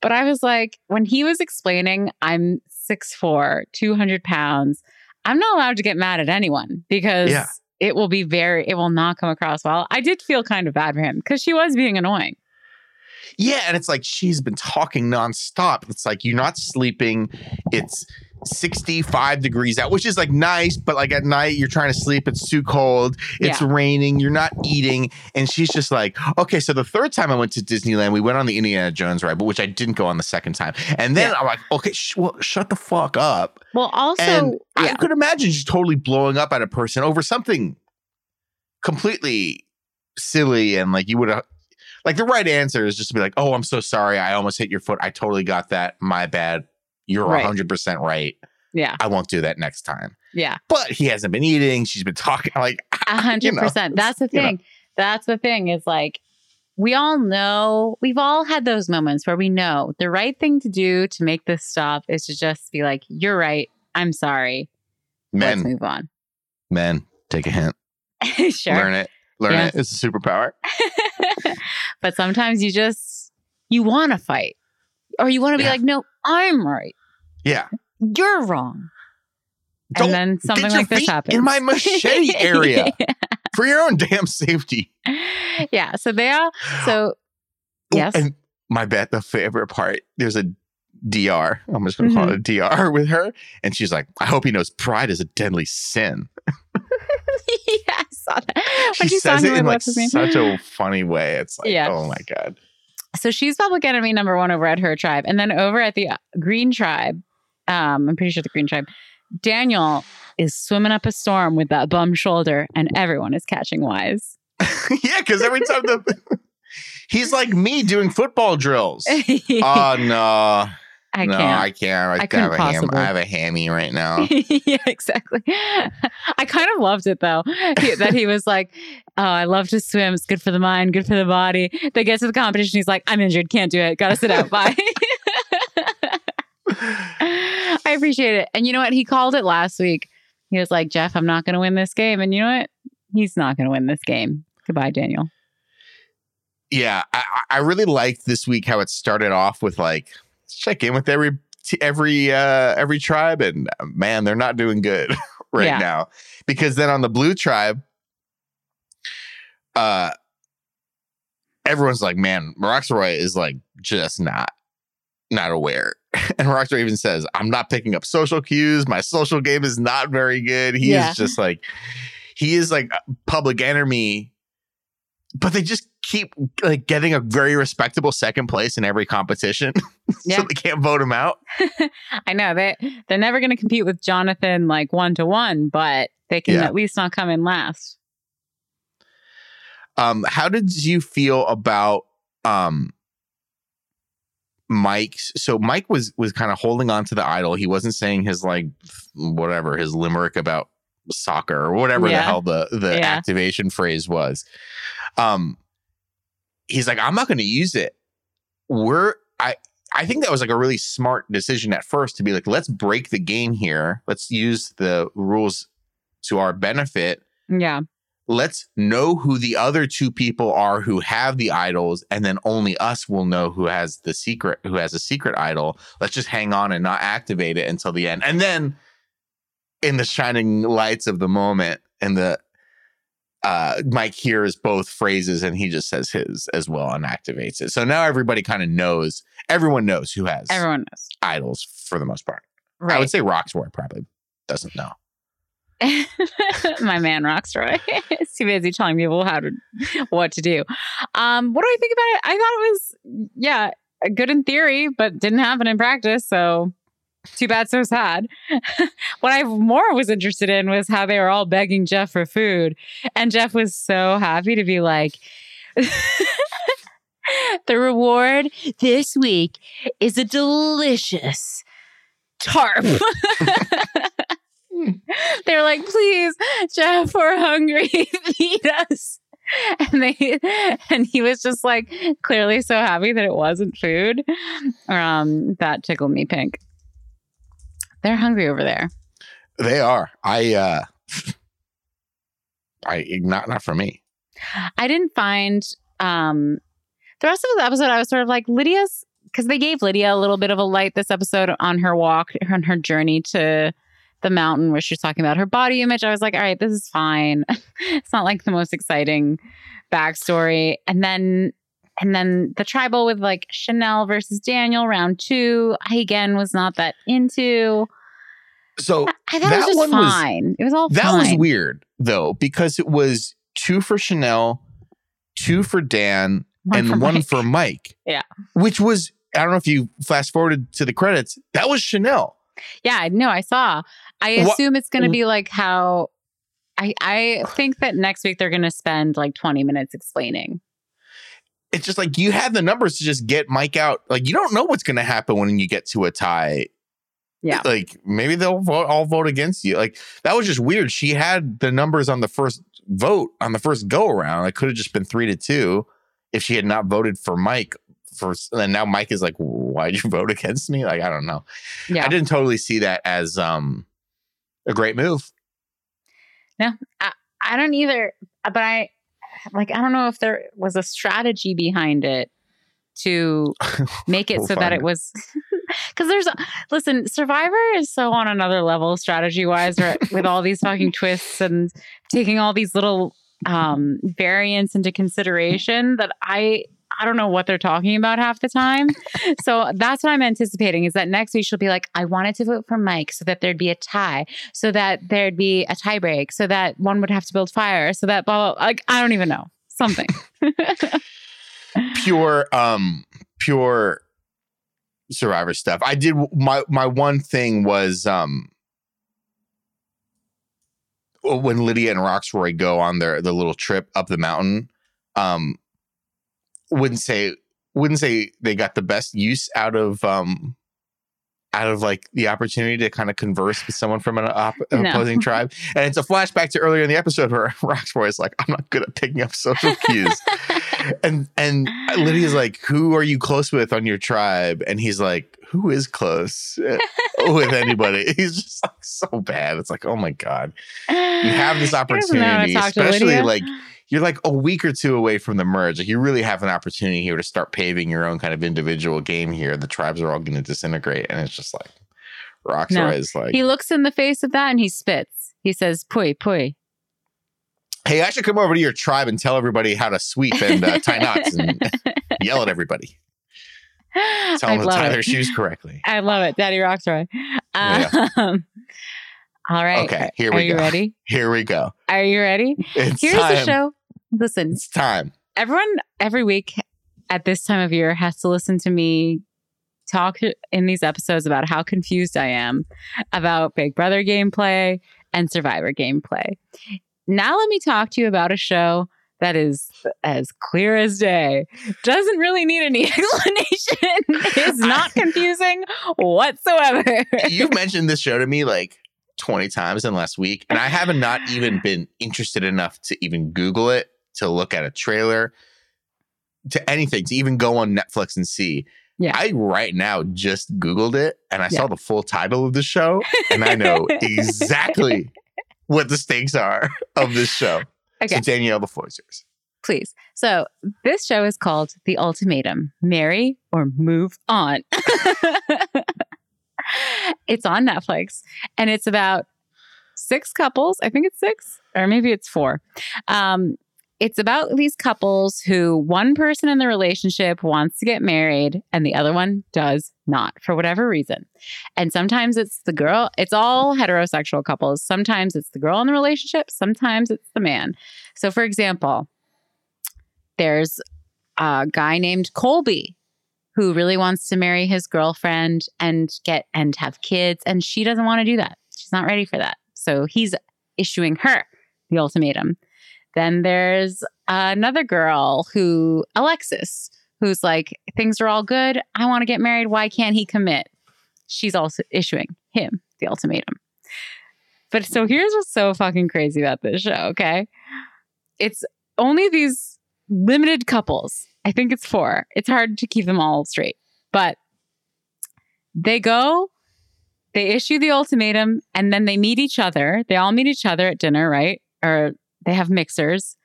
But I was like, when he was explaining I'm 6'4, 200 pounds, I'm not allowed to get mad at anyone because Yeah. it will be very, it will not come across well. I did feel kind of bad for him because she was being annoying. Yeah, and it's like she's been talking nonstop. It's like you're not sleeping. It's 65 degrees out, which is like nice, but like at night you're trying to sleep. It's too cold. It's raining. You're not eating. And she's just like, okay. So the third time I went to Disneyland, we went on the Indiana Jones ride, but which I didn't go on the second time. And then Yeah. I'm like, okay, sh- well, shut the fuck up. Well, also, and I could imagine just totally blowing up at a person over something completely silly and like you would have like the right answer is just to be like, "Oh, I'm so sorry. I almost hit your foot. I totally got that. My bad. You're Right. 100% right. yeah, I won't do that next time." yeah. But he hasn't been eating. She's been talking *laughs* like *laughs* A hundred you know. That's the you know. thing. That's the thing is like we all know we've all had those moments where we know the right thing to do to make this stop is to just be like, You're right. I'm sorry. Let's men, move on. men, take a hint. *laughs* sure. Learn it. Learn Yes. it. It's a superpower. but sometimes you just you want to fight. Or you want to be Yeah. like, no, I'm right. Yeah. You're wrong. Don't and then something like this happens. in my machete *laughs* area for your own damn safety. yeah. So they all so yes. And my bet, the favorite part, there's a DR. I'm just gonna call it a DR with her. And she's like, I hope he knows pride is a deadly sin. *laughs* *laughs* yeah, I saw that. She When she's says it in like what's his name. such a funny way. It's like, Yeah. oh my God. So she's public enemy number one over at her tribe. And then over at the uh, Green tribe, um, I'm pretty sure the Green tribe, Daniel is swimming up a storm with that bum shoulder, and everyone is catching wise. *laughs* yeah, because every time the *laughs* he's like me doing football drills. *laughs* Oh no. I no, can't. I can't. I, I have a ham. I have a hammy right now. yeah, exactly. I kind of loved it though. he- that he was like, "Oh, I love to swim. It's good for the mind, good for the body." They get to the competition. He's like, "I'm injured. Can't do it. Got to sit out. Bye." Appreciate it. And you know what? He called it last week. He was like, "Jeff, I'm not going to win this game." And you know what? He's not going to win this game. Goodbye, Daniel. yeah, I, I really liked this week how it started off with like check in with every every uh every tribe, and uh, man, they're not doing good *laughs* right Yeah. now because then on the blue tribe, uh, everyone's like, man, Rocksroy is like just not not aware. *laughs* And Rocksroy even says, I'm not picking up social cues. My social game is not very good. He Yeah. is just like, he is like public enemy, but they just keep like getting a very respectable second place in every competition. *laughs* Yeah. so they can't vote him out. *laughs* I know they they're never going to compete with Jonathan like one to one, but they can Yeah. at least not come in last. Um, how did you feel about um Mike? So Mike was was kind of holding on to the idol. He wasn't saying his like whatever his limerick about soccer or whatever the hell the the Yeah. activation phrase was. Um, he's like, I'm not going to use it. We're I I think that was like a really smart decision at first to be like, let's break the game here. Let's use the rules to our benefit. Yeah. Let's know who the other two people are who have the idols, and then only us will know who has the secret, who has a secret idol. Let's just hang on and not activate it until the end. And then in the shining lights of the moment and the uh, Mike hears both phrases and he just says his as well and activates it. So now everybody kind of knows. Everyone knows who has Everyone knows. idols for the most part. Right. I would say Rocksroy probably doesn't know. *laughs* my man Rocksroy is *laughs* too busy telling people how to what to do. Um, what do I think about it? I thought it was yeah, good in theory, but didn't happen in practice. So too bad, so sad. *laughs* what I more was interested in was how they were all begging Jeff for food, and Jeff was so happy to be like. the reward this week is a delicious tarp. *laughs* they were like, please, Jeff, we're hungry. *laughs* Feed us. And they and he was just like clearly so happy that it wasn't food. Um, that tickled me pink. They're hungry over there. They are. I uh I not not for me. I didn't find um the rest of the episode I was sort of like Lydia's because they gave Lydia a little bit of a light this episode on her walk on her journey to the mountain where she's talking about her body image. I was like, all right, this is fine. *laughs* it's not like the most exciting backstory. And then and then the tribal with like Chanelle versus Daniel round two, I again was not that into. So I thought that it was just one was- fine. it was all that fine. was weird though, because it was two for Chanelle, two for Dan, One and for one Mike. for Mike. *laughs* Yeah. Which was I don't know if you fast forwarded to the credits. That was Chanelle. Yeah, no, I saw. I assume it's going to be like how I I think that next week they're going to spend like 20 minutes explaining. It's just like you have the numbers to just get Mike out. Like you don't know what's going to happen when you get to a tie. Yeah. Like maybe they'll vote, all vote against you. Like that was just weird. She had the numbers on the first vote on the first go around. It could have just been three to two if she had not voted for Mike. For and now Mike is like, why'd you vote *laughs* against me? Like I don't know. Yeah. I didn't totally see that as um a great move. No, I don't either, but I like I don't know if there was a strategy behind it to *laughs* make it We'll so that find it was *laughs* because there's listen survivor is so on another level strategy wise with all these fucking *laughs* twists and taking all these little um variants into consideration that i i don't know what they're talking about half the time. *laughs* So that's what i'm anticipating is that next week she'll be like i wanted to vote for mike so that there'd be a tie so that there'd be a tie break so that one would have to build fire so that blah, blah, blah. like i don't even know. Something. *laughs* Pure um pure survivor stuff. I did my my one thing was um when lydia and rocksroy go on their the little trip up the mountain um wouldn't say wouldn't say they got the best use out of um out of like the opportunity to kind of converse with someone from an op- No. opposing *laughs* tribe and it's a flashback to earlier in the episode where *laughs* rocksroy is like i'm not good at picking up social cues *laughs* and and Lydia's like, "Who are you close with on your tribe?" And he's like, "Who is close uh, with anybody?" He's just like so bad. It's like, oh my god, you have this He doesn't know how to opportunity, especially like you're like a week or two away from the merge. Like you really have an opportunity here to start paving your own kind of individual game here. The tribes are all going to disintegrate, and it's just like Rocksroy No. is like, he looks in the face of that and he spits. He says, "Pui pui." "Hey, I should come over to your tribe and tell everybody how to sweep and uh, tie knots and *laughs* yell at everybody. Tell them to tie it. their shoes correctly." I love it, Daddy Rocksroy. Um, all right. Okay, here Are we you go. ready? Here we go. Are you ready? It's Here's time. the show. Listen, It's time. everyone every week at this time of year has to listen to me talk in these episodes about how confused I am about Big Brother gameplay and Survivor gameplay. Now let me talk to you about a show that is as clear as day. Doesn't really need any *laughs* explanation. is not confusing whatsoever. You've mentioned this show to me like 20 times in the last week, and I haven't not even been interested enough to even Google it, to look at a trailer, to anything, to even go on Netflix and see. Yeah. I right now just Googled it and I Yeah. saw the full title of the show and I know *laughs* exactly what the stakes are of this show. Okay. So Danielle, the floor yours. Please. So this show is called The Ultimatum Marry or Move On. *laughs* it's on Netflix and it's about six couples. I think it's six, or maybe it's four. Um, it's about these couples who one person in the relationship wants to get married and the other one does not for whatever reason. And sometimes it's the girl, it's all heterosexual couples. Sometimes it's the girl in the relationship, sometimes it's the man. So, for example, there's a guy named Colby who really wants to marry his girlfriend and get and have kids and she doesn't want to do that. She's not ready for that. So he's issuing her the ultimatum. Then there's another girl who Alexis who's like things are all good. I want to get married. Why can't he commit? She's also issuing him the ultimatum. But so here's what's so fucking crazy about this show, okay? It's only these limited couples. I think it's four. It's hard to keep them all straight. But they go, they issue the ultimatum, and then they meet each other. They all meet each other at dinner, right? Or they have mixers.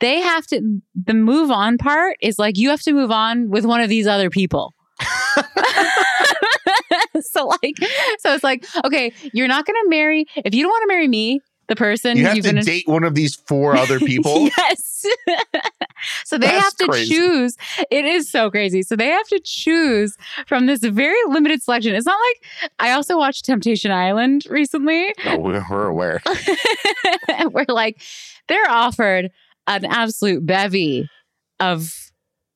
They have to, the move on part is like you have to move on with one of these other people. *laughs* *laughs* so, like, so it's like, okay, you're not to marry, if you don't want to marry me, the person You have to been date one of these four other *laughs* people. yes. *laughs* so they That's have to crazy. choose. It is so crazy. So they have to choose from this very limited selection. It's not like I also watched Temptation Island recently, oh, No, we're, aware. *laughs* we're like they're offered an absolute bevy of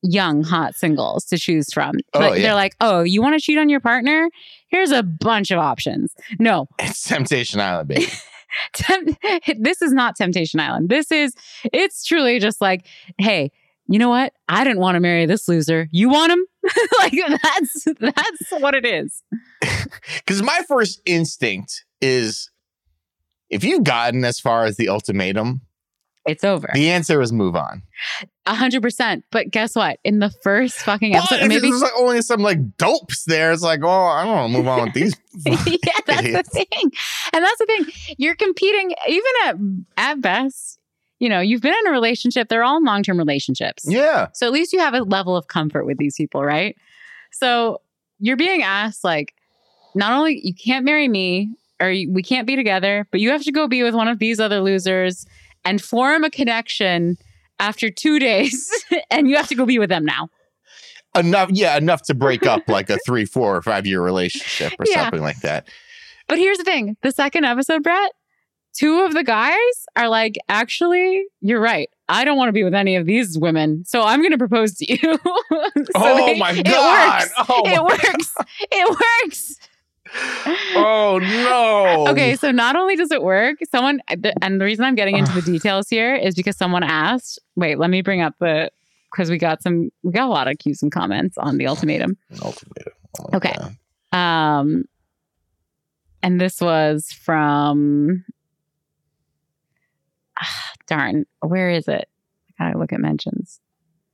young hot singles to choose from. Oh, But yeah. they're like, oh, you want to cheat on your partner? Here's a bunch of options. No, It's Temptation Island, baby. Temp- *laughs* this is not Temptation Island. This is, it's truly just like, hey, you know what? I didn't want to marry this loser. You want him? *laughs* like that's that's what it is. *laughs* Because my first instinct is if you've gotten as far as the ultimatum, It's over. the answer is move on. A hundred percent. But guess what? In the first fucking episode, if maybe there's like only some like dopes there, it's like, oh, I don't want to move on with these. *laughs* yeah, that's Idiots. the thing. And that's the thing. You're competing even at at best, you know, you've been in a relationship, they're all long-term relationships. yeah. So at least you have a level of comfort with these people, right? So you're being asked, like, not only you can't marry me or you, we can't be together, but you have to go be with one of these other losers and form a connection after two days, *laughs* and you have to go be with them now. Enough, yeah, enough to break up *laughs* like a three, four, or five year relationship or Yeah. something like that. But here's the thing: the second episode, Brett, two of the guys are like, "Actually, you're right. I don't want to be with any of these women, so I'm going to propose to you." *laughs* So oh they- my it god! works. Oh, it my- works. It works. *laughs* oh no! Okay, so not only does it work, someone, and the reason I'm getting into the *sighs* details here is because someone asked. Wait, let me bring up the because we got some, we got a lot of cues and comments on the ultimatum. Ultimatum. Oh my Okay. Um, and this was from, ah, darn, where is it? I gotta look at mentions.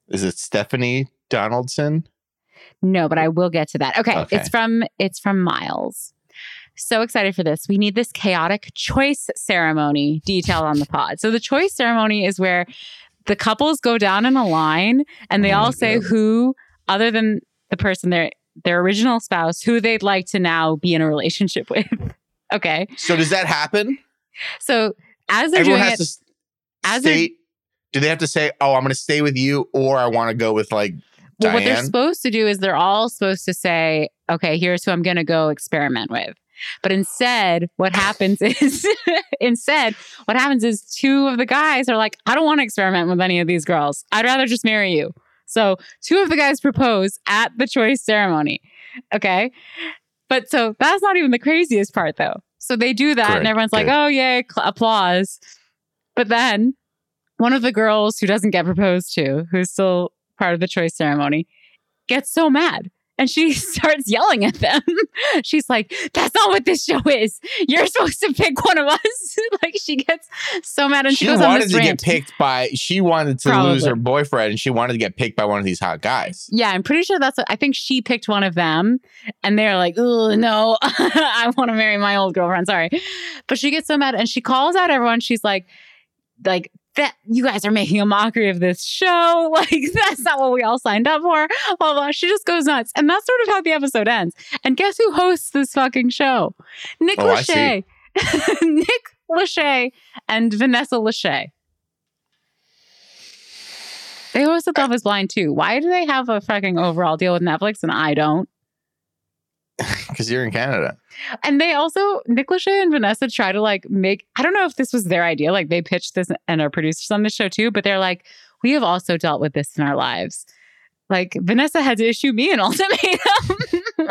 Is it Stephanie Donaldson? No, but I will get to that. Okay, Okay. it's from it's from Miles. So excited for this. We need this chaotic choice ceremony detailed on the pod. So the choice ceremony is where the couples go down in a line and they Oh all say God. who other than the person their their original spouse who they'd like to now be in a relationship *laughs* with. okay. So does that happen? So as they're Everyone doing it as state. Do they have to say, "Oh, I'm going to stay with you," or I want to go with like Well, what they're supposed to do is they're all supposed to say, okay, here's who I'm going to go experiment with. But instead, what happens *laughs* is, instead, what happens is two of the guys are like, I don't want to experiment with any of these girls. I'd rather just marry you. So two of the guys propose at the choice ceremony. Okay. But so that's not even the craziest part, though. So they do that, and everyone's like, oh, yay, cl- applause. But then one of the girls who doesn't get proposed to, who's still part of the choice ceremony, gets so mad and she *laughs* starts yelling at them. *laughs* She's like, "That's not what this show is. You're supposed to pick one of us." *laughs* like she gets so mad, and she, she goes on wanted this to rant. get picked by. She wanted to Probably. lose her boyfriend, and she wanted to get picked by one of these hot guys. Yeah, I'm pretty sure that's. I think she picked one of them, and they're like, "Oh no, I want to marry my old girlfriend." Sorry, but she gets so mad, and she calls out everyone. She's like, "Like that, you guys are making a mockery of this show. *laughs* Like that's not what we all signed up for." Blah blah. She just goes nuts, and that's sort of how the episode ends. And guess who hosts this fucking show? Nick Oh, Lachey, *laughs* Nick Lachey, and Vanessa Lachey. They hosted Love is Blind too. Why do they have a fucking overall deal with Netflix and I don't? *laughs* Because you're in Canada. And they also, Nick Lachey and Vanessa try to like make, I don't know if this was their idea. Like they pitched this and are producers on the show too, but they're like, we have also dealt with this in our lives. Like Vanessa had to issue me an *laughs* ultimatum. *laughs*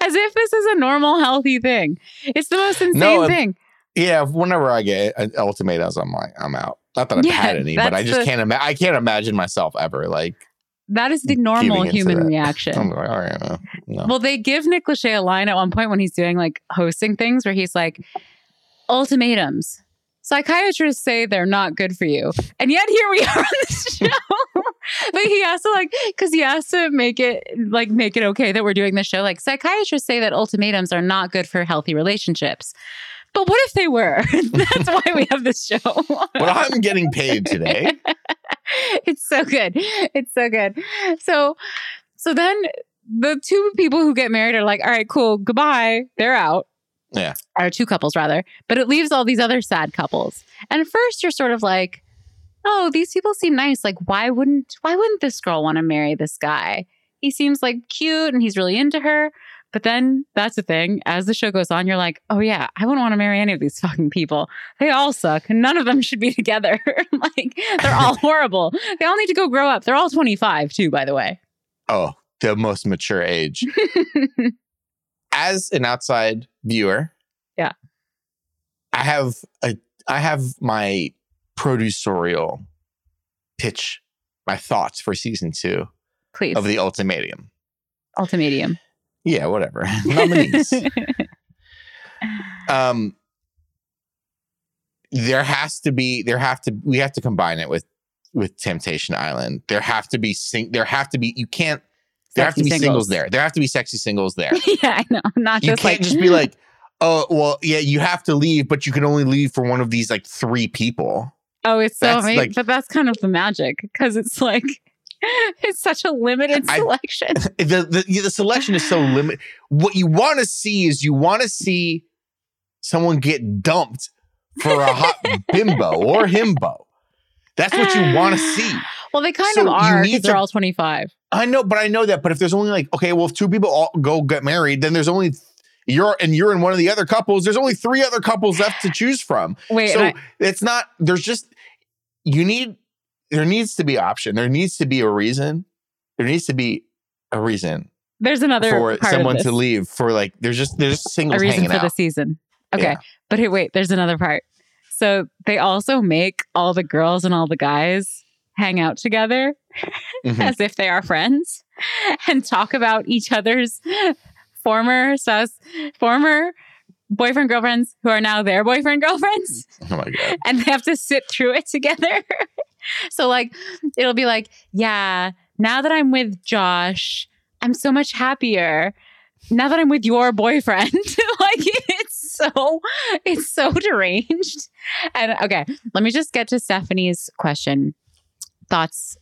As if this is a normal, healthy thing. It's the most insane No, thing. Yeah, whenever I get uh, ultimatums, I'm like, I'm out. Not that I've Yeah, had any, but I just the- can't. Ima- I can't imagine myself ever like. That is the normal human that. reaction. I'm like, all right, no, no. Well, they give Nick Lachey a line at one point when he's doing like hosting things where he's like, ultimatums. Psychiatrists say they're not good for you. And yet here we *laughs* are on this show. but he has to like, because he has to make it like make it okay that we're doing this show. Like psychiatrists say that ultimatums are not good for healthy relationships. But what if they were? *laughs* That's why we have this show. but I'm getting paid today. *laughs* it's so good. It's so good. So so then the two people who get married are like, all right, cool, goodbye. They're out. Yeah. Or two couples rather. But it leaves all these other sad couples. And at first you're sort of like, oh, these people seem nice. Like, why wouldn't why wouldn't this girl want to marry this guy? He seems like cute and he's really into her. But then that's the thing. As the show goes on, you're like, oh yeah, I wouldn't want to marry any of these fucking people. They all suck. and None of them should be *laughs* together. *laughs* like they're all *laughs* horrible. They all need to go grow up. They're all 25 too, by the way. Oh, the most mature age. As an outside viewer, Yeah. I have a I have my producerial pitch, my thoughts for season two Please. of the ultimatum. Ultimatum. Yeah, whatever. *laughs* Nominees. *laughs* um there has to be there have to we have to combine it with with temptation island there have to be sing there have to be you can't there have to be Sexy singles. there there have to be sexy singles there *laughs* yeah, I know. Not just you just can't like just be like oh well yeah you have to leave but you can only leave for one of these like three people Oh, it's so That's amazing. like- but that's kind of the magic because it's like *laughs* it's such a limited I- selection. *laughs* the the, the selection is so limited what you want to see is you want to see someone get dumped for a hot *laughs* bimbo or himbo that's what you want to *sighs* see Well, they kind So of are because they're all 25. I know, but I know that. But if there's only like, okay, well, if two people all go get married, then there's only you're and you're in one of the other couples. There's only three other couples left to choose from. Wait, so I- it's not. There's just you need. There needs to be option. There needs to be a reason. There needs to be a reason there's another for someone to leave. For like, there's just there's just a reason hanging for out. the season. Okay. Yeah. But hey, wait, there's another part. So they also make all the girls and all the guys hang out together Mhm. *laughs* as if they are friends and talk about each other's former spouse, former boyfriend girlfriends who are now their boyfriend *laughs* girlfriends Oh my god. and they have to sit through it together. *laughs* *laughs* so like it'll be like, yeah, now that I'm with Josh, I'm so much happier. Now that I'm with your boyfriend, *laughs* like it's so it's so deranged. And okay, let me just get to Stephanie's question. Thoughts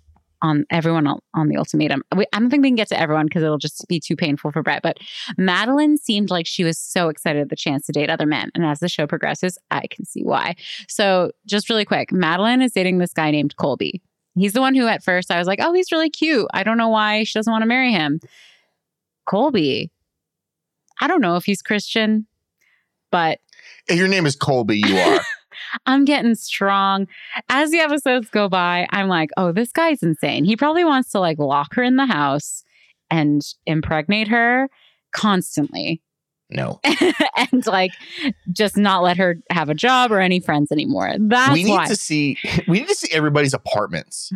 on everyone on, the ultimatum. We, I don't think we can get to everyone because it'll just be too painful for Brett. But Madeline seemed like she was so excited at the chance to date other men. And as the show progresses, I can see why. So, just really quick Madeline is dating this guy named Colby. He's the one who, at first, I was like, oh, he's really cute. I don't know why she doesn't want to marry him. Colby, I don't know if he's Christian, but If your name is Colby, you are. *laughs* I'm getting strong. As the episodes go by, I'm like, oh, this guy's insane. He probably wants to like lock her in the house and impregnate her constantly no. *laughs* and like just not let her have a job or any friends anymore. That's we need why. to see. *laughs* We need to see everybody's apartments.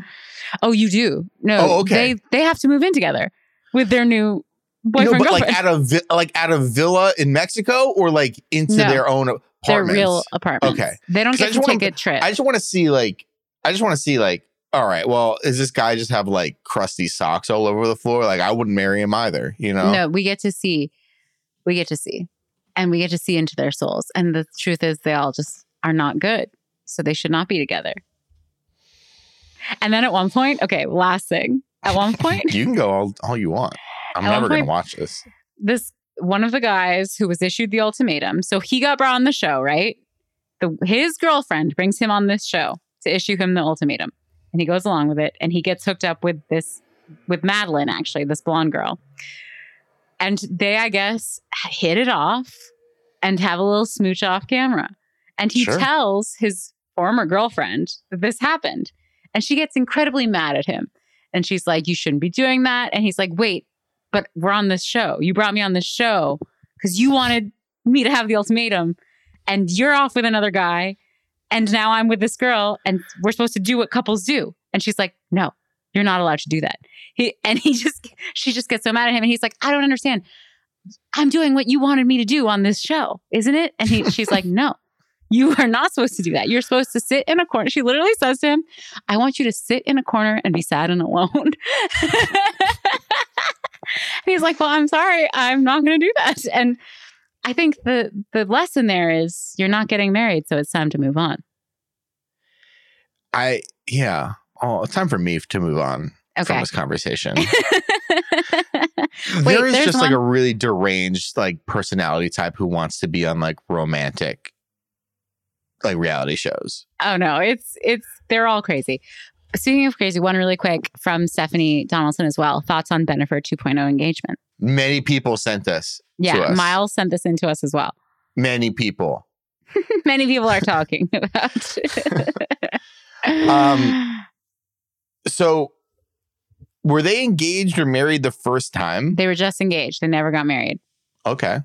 oh, you do? No. Oh, okay. They they have to move in together. with their new boyfriend no, but girlfriend. like at a vi- like at a villa in Mexico or like into No. their own their apartments. real apartments. Okay. They don't 'Cause I get to just wanna- take a trip. I just want to see like I just want to see like all right, well, is this guy just have like crusty socks all over the floor? Like I wouldn't marry him either, you know? No, we get to see. We get to see. And we get to see into their souls. And the truth is they all just are not good. So they should not be together. And then at one point, okay, last thing. At one *laughs* point, You can go all, all you want. I'm At one never gonna watch this. this one of the guys who was issued the ultimatum. So he got brought on the show, right? The his girlfriend brings him on this show to issue him the ultimatum. And he goes along with it and he gets hooked up with this with Madeline actually, this blonde girl. And they I guess hit it off and have a little smooch off camera. And he Sure. tells his former girlfriend that this happened. And she gets incredibly mad at him. And she's like, You shouldn't be doing that. And he's like, Wait, but we're on this show. You brought me on this show because you wanted me to have the ultimatum, and you're off with another guy, and now I'm with this girl, and we're supposed to do what couples do. And she's like, No, you're not allowed to do that. He and he just she just gets so mad at him, and he's like, I don't understand. I'm doing what you wanted me to do on this show, isn't it? And he, she's like, No. You are not supposed to do that. You're supposed to sit in a corner. She literally says to him, I want you to sit in a corner and be sad and alone. *laughs* *laughs* And he's like, "Well, I'm sorry, I'm not going to do that." *laughs* And I think the the lesson there is you're not getting married, so it's time to move on. I yeah. Oh, it's time for me to move on from this conversation. *laughs* Wait, there is there's just like a really deranged like personality type who wants to be on like romantic like reality shows. oh no, it's it's they're all crazy. Speaking of crazy, one really quick from Stephanie Donaldson as well. Thoughts on Bennifer 2.0 engagement? Many people sent this. Yeah. Miles sent this in to us as well. Many people. *laughs* Many people are *laughs* talking about. *laughs* Um, So were they engaged or married the first time? they were just engaged. They never got married. Okay.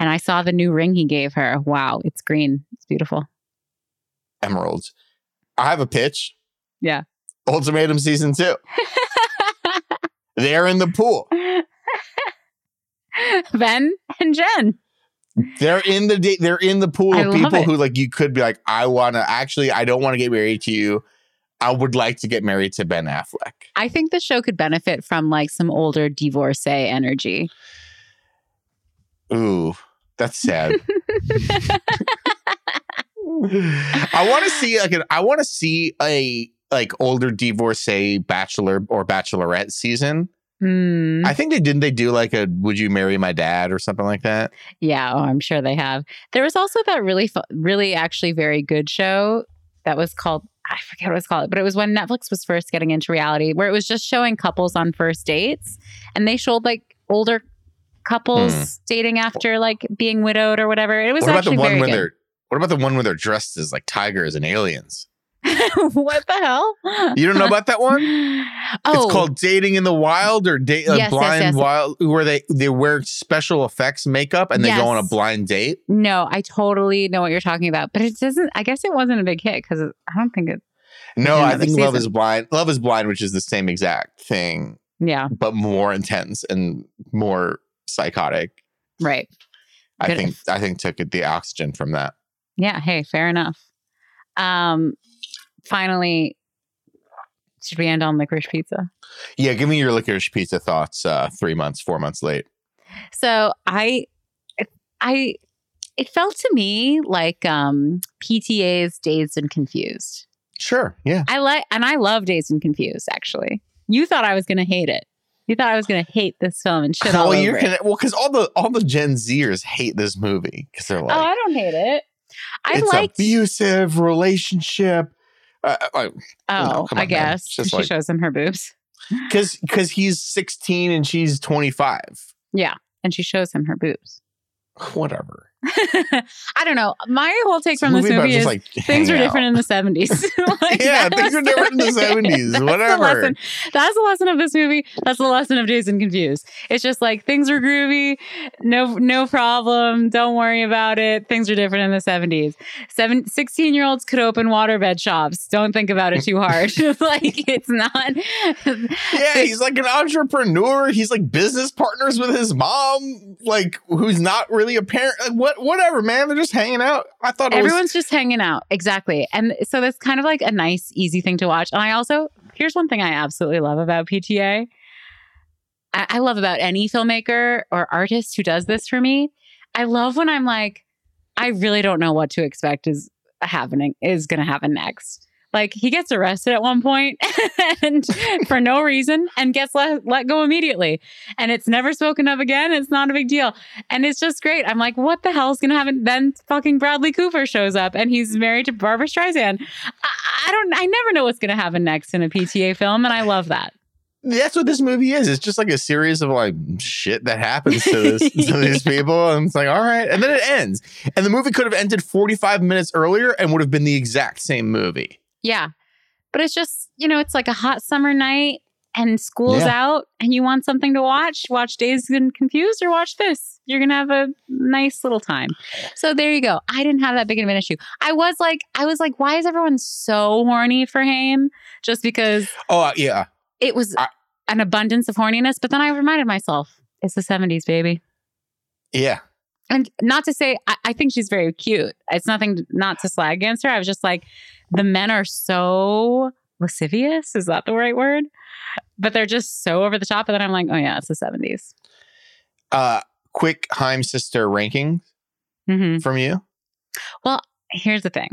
And I saw the new ring he gave her. Wow, it's green. It's beautiful. Emeralds. I have a pitch. Yeah. Ultimatum season two. They're in the pool. *laughs* ben and Jen. They're in the they're in the pool I of people it. who like you could be like, I wanna actually I don't want to get married to you. I would like to get married to Ben Affleck. I think the show could benefit from like some older divorcee energy. Ooh, that's sad. *laughs* I want to see like an, I want to see a like older divorcee bachelor or bachelorette season. Hmm. I think they didn't they do like a would you marry my dad or something like that? yeah, oh, I'm sure they have. There was also that really, fu- really actually very good show that was called, I forget what it was called, but it was when Netflix was first getting into reality, where it was just showing couples on first dates and they showed like older couples Hmm. dating after like being widowed or whatever. It was What about the one where good. they're what about the one where they're dressed as like tigers and aliens? *laughs* what the hell? You don't know about that one? *laughs* Oh, It's called Dating in the Wild or date uh, Yes, yes, Blind yes. Wild, where they they wear special effects makeup and they go on a blind date. No, I totally know what you're talking about, but it doesn't. I guess it wasn't a big hit because I don't think it. No, I think Love is Blind. Love is Blind, which is the same exact thing, Yeah, but more intense and more psychotic. right. I Good. think I think took it the oxygen from that. Yeah. Hey, fair enough. Um, finally, should we end on licorice pizza? Yeah, give me your licorice pizza thoughts. Uh, three months, four months late. So I, I, it felt to me like um PTA's Dazed and Confused. Sure. Yeah. I like, and I love Dazed and Confused. Actually, you thought I was going to hate it. You thought I was going to hate this film and shit well, over you're it. gonna, well, because all the all the Gen Zers hate this movie because they're like, oh, I don't hate it. I like, it's liked. abusive relationship. Uh, Oh, No, I guess she like- shows him her boobs. *laughs* because because he's 16 and she's 25. Yeah, and she shows him her boobs. Whatever. I don't know. My whole take It's from this movie is like, things were out. different in the 70s. *laughs* *laughs* Like, Yeah, things were different in the 70s, *laughs* that's whatever. The lesson. That's the lesson of this movie. That's the lesson of and Confused. It's just like things were groovy, no no problem. Don't worry about it. Things are different in the 70s. Seven, 16 year olds could open waterbed shops. Don't think about it too hard. like it's not. Yeah, he's like an entrepreneur. He's like business partners with his mom, like who's not really a parent. Like, what, whatever, man. They're just hanging out. I thought it was Everyone's just hanging out. Exactly. And so that's kind of like a nice, easy thing to watch. And I also, here's one thing I absolutely love about PTA. I, I love about any filmmaker or artist who does this for me. I love when I'm like, I really don't know what to expect is happening, is going to happen next. Like he gets arrested at one point *laughs* and for no reason and gets let, let go immediately. And it's never spoken of again. It's not a big deal. And it's just great. I'm like, what the hell is going to happen? Then fucking Bradley Cooper shows up and he's married to Barbra Streisand. I, I don't, I never know what's going to happen next in a PTA film. And I love that. that's what this movie is. It's just like a series of like shit that happens to this *laughs* to these people, and it's like, all right, and then it ends. And the movie could have ended 45 minutes earlier and would have been the exact same movie. Yeah. But it's just, you know, it's like a hot summer night and school's Yeah. out and you want something to watch. Watch Dazed and Confused or watch this. You're going to have a nice little time. So there you go. I didn't have that big of an issue. I was like, I was like, why is everyone so horny for Haim? Just because Oh uh, yeah, it was I- an abundance of horniness. But then I reminded myself, it's the 70s, baby. yeah. And not to say, I, I think she's very cute. It's nothing not to slag against her. I was just like, the men are so lascivious. Is that the right word? But they're just so over the top. And then I'm like, oh, yeah, it's the 70s. Uh, quick Haim sister ranking hmm from you. Well, here's the thing.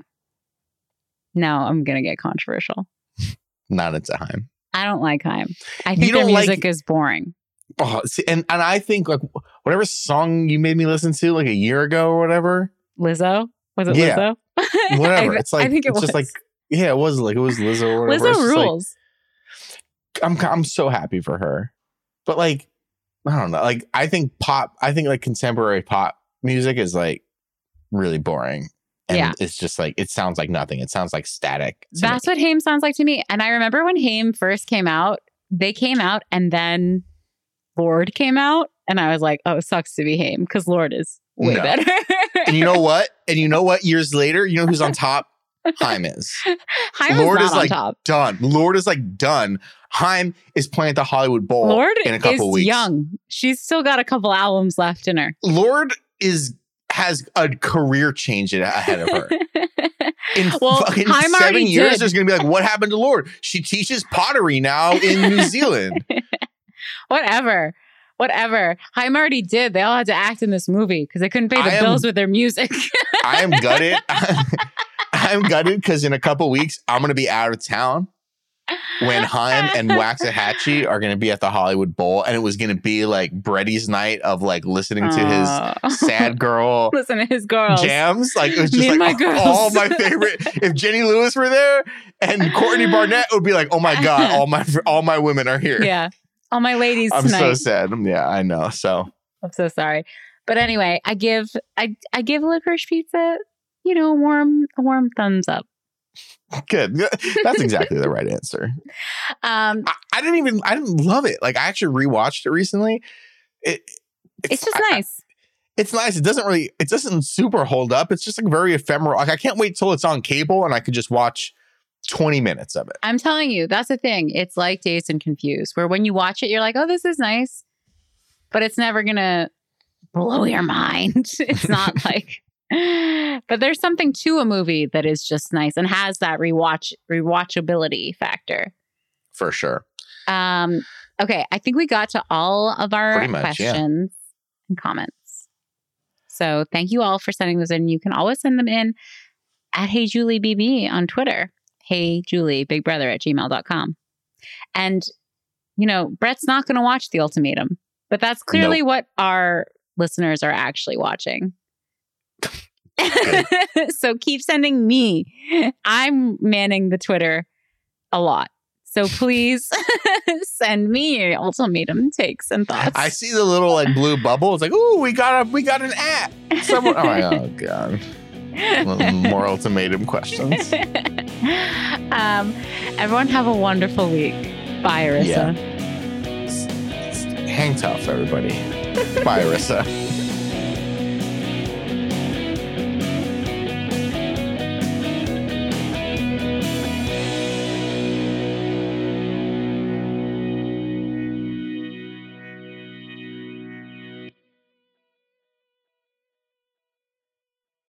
Now I'm going to get controversial. *laughs* Not into Haim. I don't like Haim. I think their don't like- music is boring. Oh, see, and and I think like whatever song you made me listen to like a year ago or whatever, Lizzo? Was it Yeah. Lizzo? *laughs* whatever. I, it's like I think it it's was. just like yeah, it was like it was Lizzo or whatever. Lizzo just like- rules. I'm I'm so happy for her, but like I don't know. Like I think pop. I think like contemporary pop music is like really boring. And Yeah. it's just like it sounds like nothing. It sounds like static. That's me. what Haim sounds like to me. And I remember when Haim first came out, they came out and then Lorde came out. And I was like, oh, it sucks to be Haim because Lorde is way No. better. and you know what? And you know what? Years later, you know who's on top? *laughs* Haim is Haim Lorde is is like top. done. Lorde is like done. Haim is playing at the Hollywood Bowl Lorde in a couple is weeks. young. She's still got a couple albums left in her. Lorde is has a career change ahead of her. *laughs* In Well, fucking Haim seven years, did. there's gonna be like, what happened to Lorde? She teaches pottery now in New Zealand. *laughs* Whatever. Whatever. Haim already did. They all had to act in this movie because they couldn't pay the am- bills with their music. *laughs* I am gutted. *laughs* I'm gutted because in a couple weeks I'm gonna be out of town when Haim and Waxahatchee are gonna be at the Hollywood Bowl, and it was gonna be like Bretty's night of like listening to Aw. his sad girl *laughs* Listen to his girls. jams. Like it was just like my girls. all my favorite. If Jenny Lewis were there and Courtney Barnett, would be like, oh my god, all my all my women are here. Yeah. All my ladies I'm tonight. so sad. Yeah, I know. So I'm so sorry. But anyway, I give I I give licorice pizza, you know, a warm a warm thumbs up. good. That's *laughs* exactly the right answer. Um I, I didn't even I didn't love it. Like I actually rewatched it recently. It it's just I- I- nice. it's nice. It doesn't really it doesn't super hold up. It's just like very ephemeral. Like I can't wait till it's on cable and I could just watch 20 minutes of it. I'm telling you, that's the thing. It's like Dazed and Confused, where when you watch it, you're like, oh, this is nice. But it's never gonna blow your mind. *laughs* it's not *laughs* like but there's something to a movie that is just nice and has that rewatch rewatchability factor. For sure. Um, okay, I think we got to all of our much, yeah. questions and comments. So thank you all for sending those in. You can always send them in at Hey Julie BB on Twitter. Hey Julie, big brother at gmail.com. And, you know, Brett's not going to watch The Ultimatum, but that's clearly what our listeners are actually watching. *laughs* so keep sending me. I'm manning the Twitter a lot. So please *laughs* send me your ultimatum takes and thoughts. I see the little like blue bubble. It's like, ooh, we got a we got an at. Someone, *laughs* oh my oh god. More ultimatum questions. *laughs* um, everyone have a wonderful week. Bye, Arissa. Hang tough, everybody. Bye, Arissa. *laughs*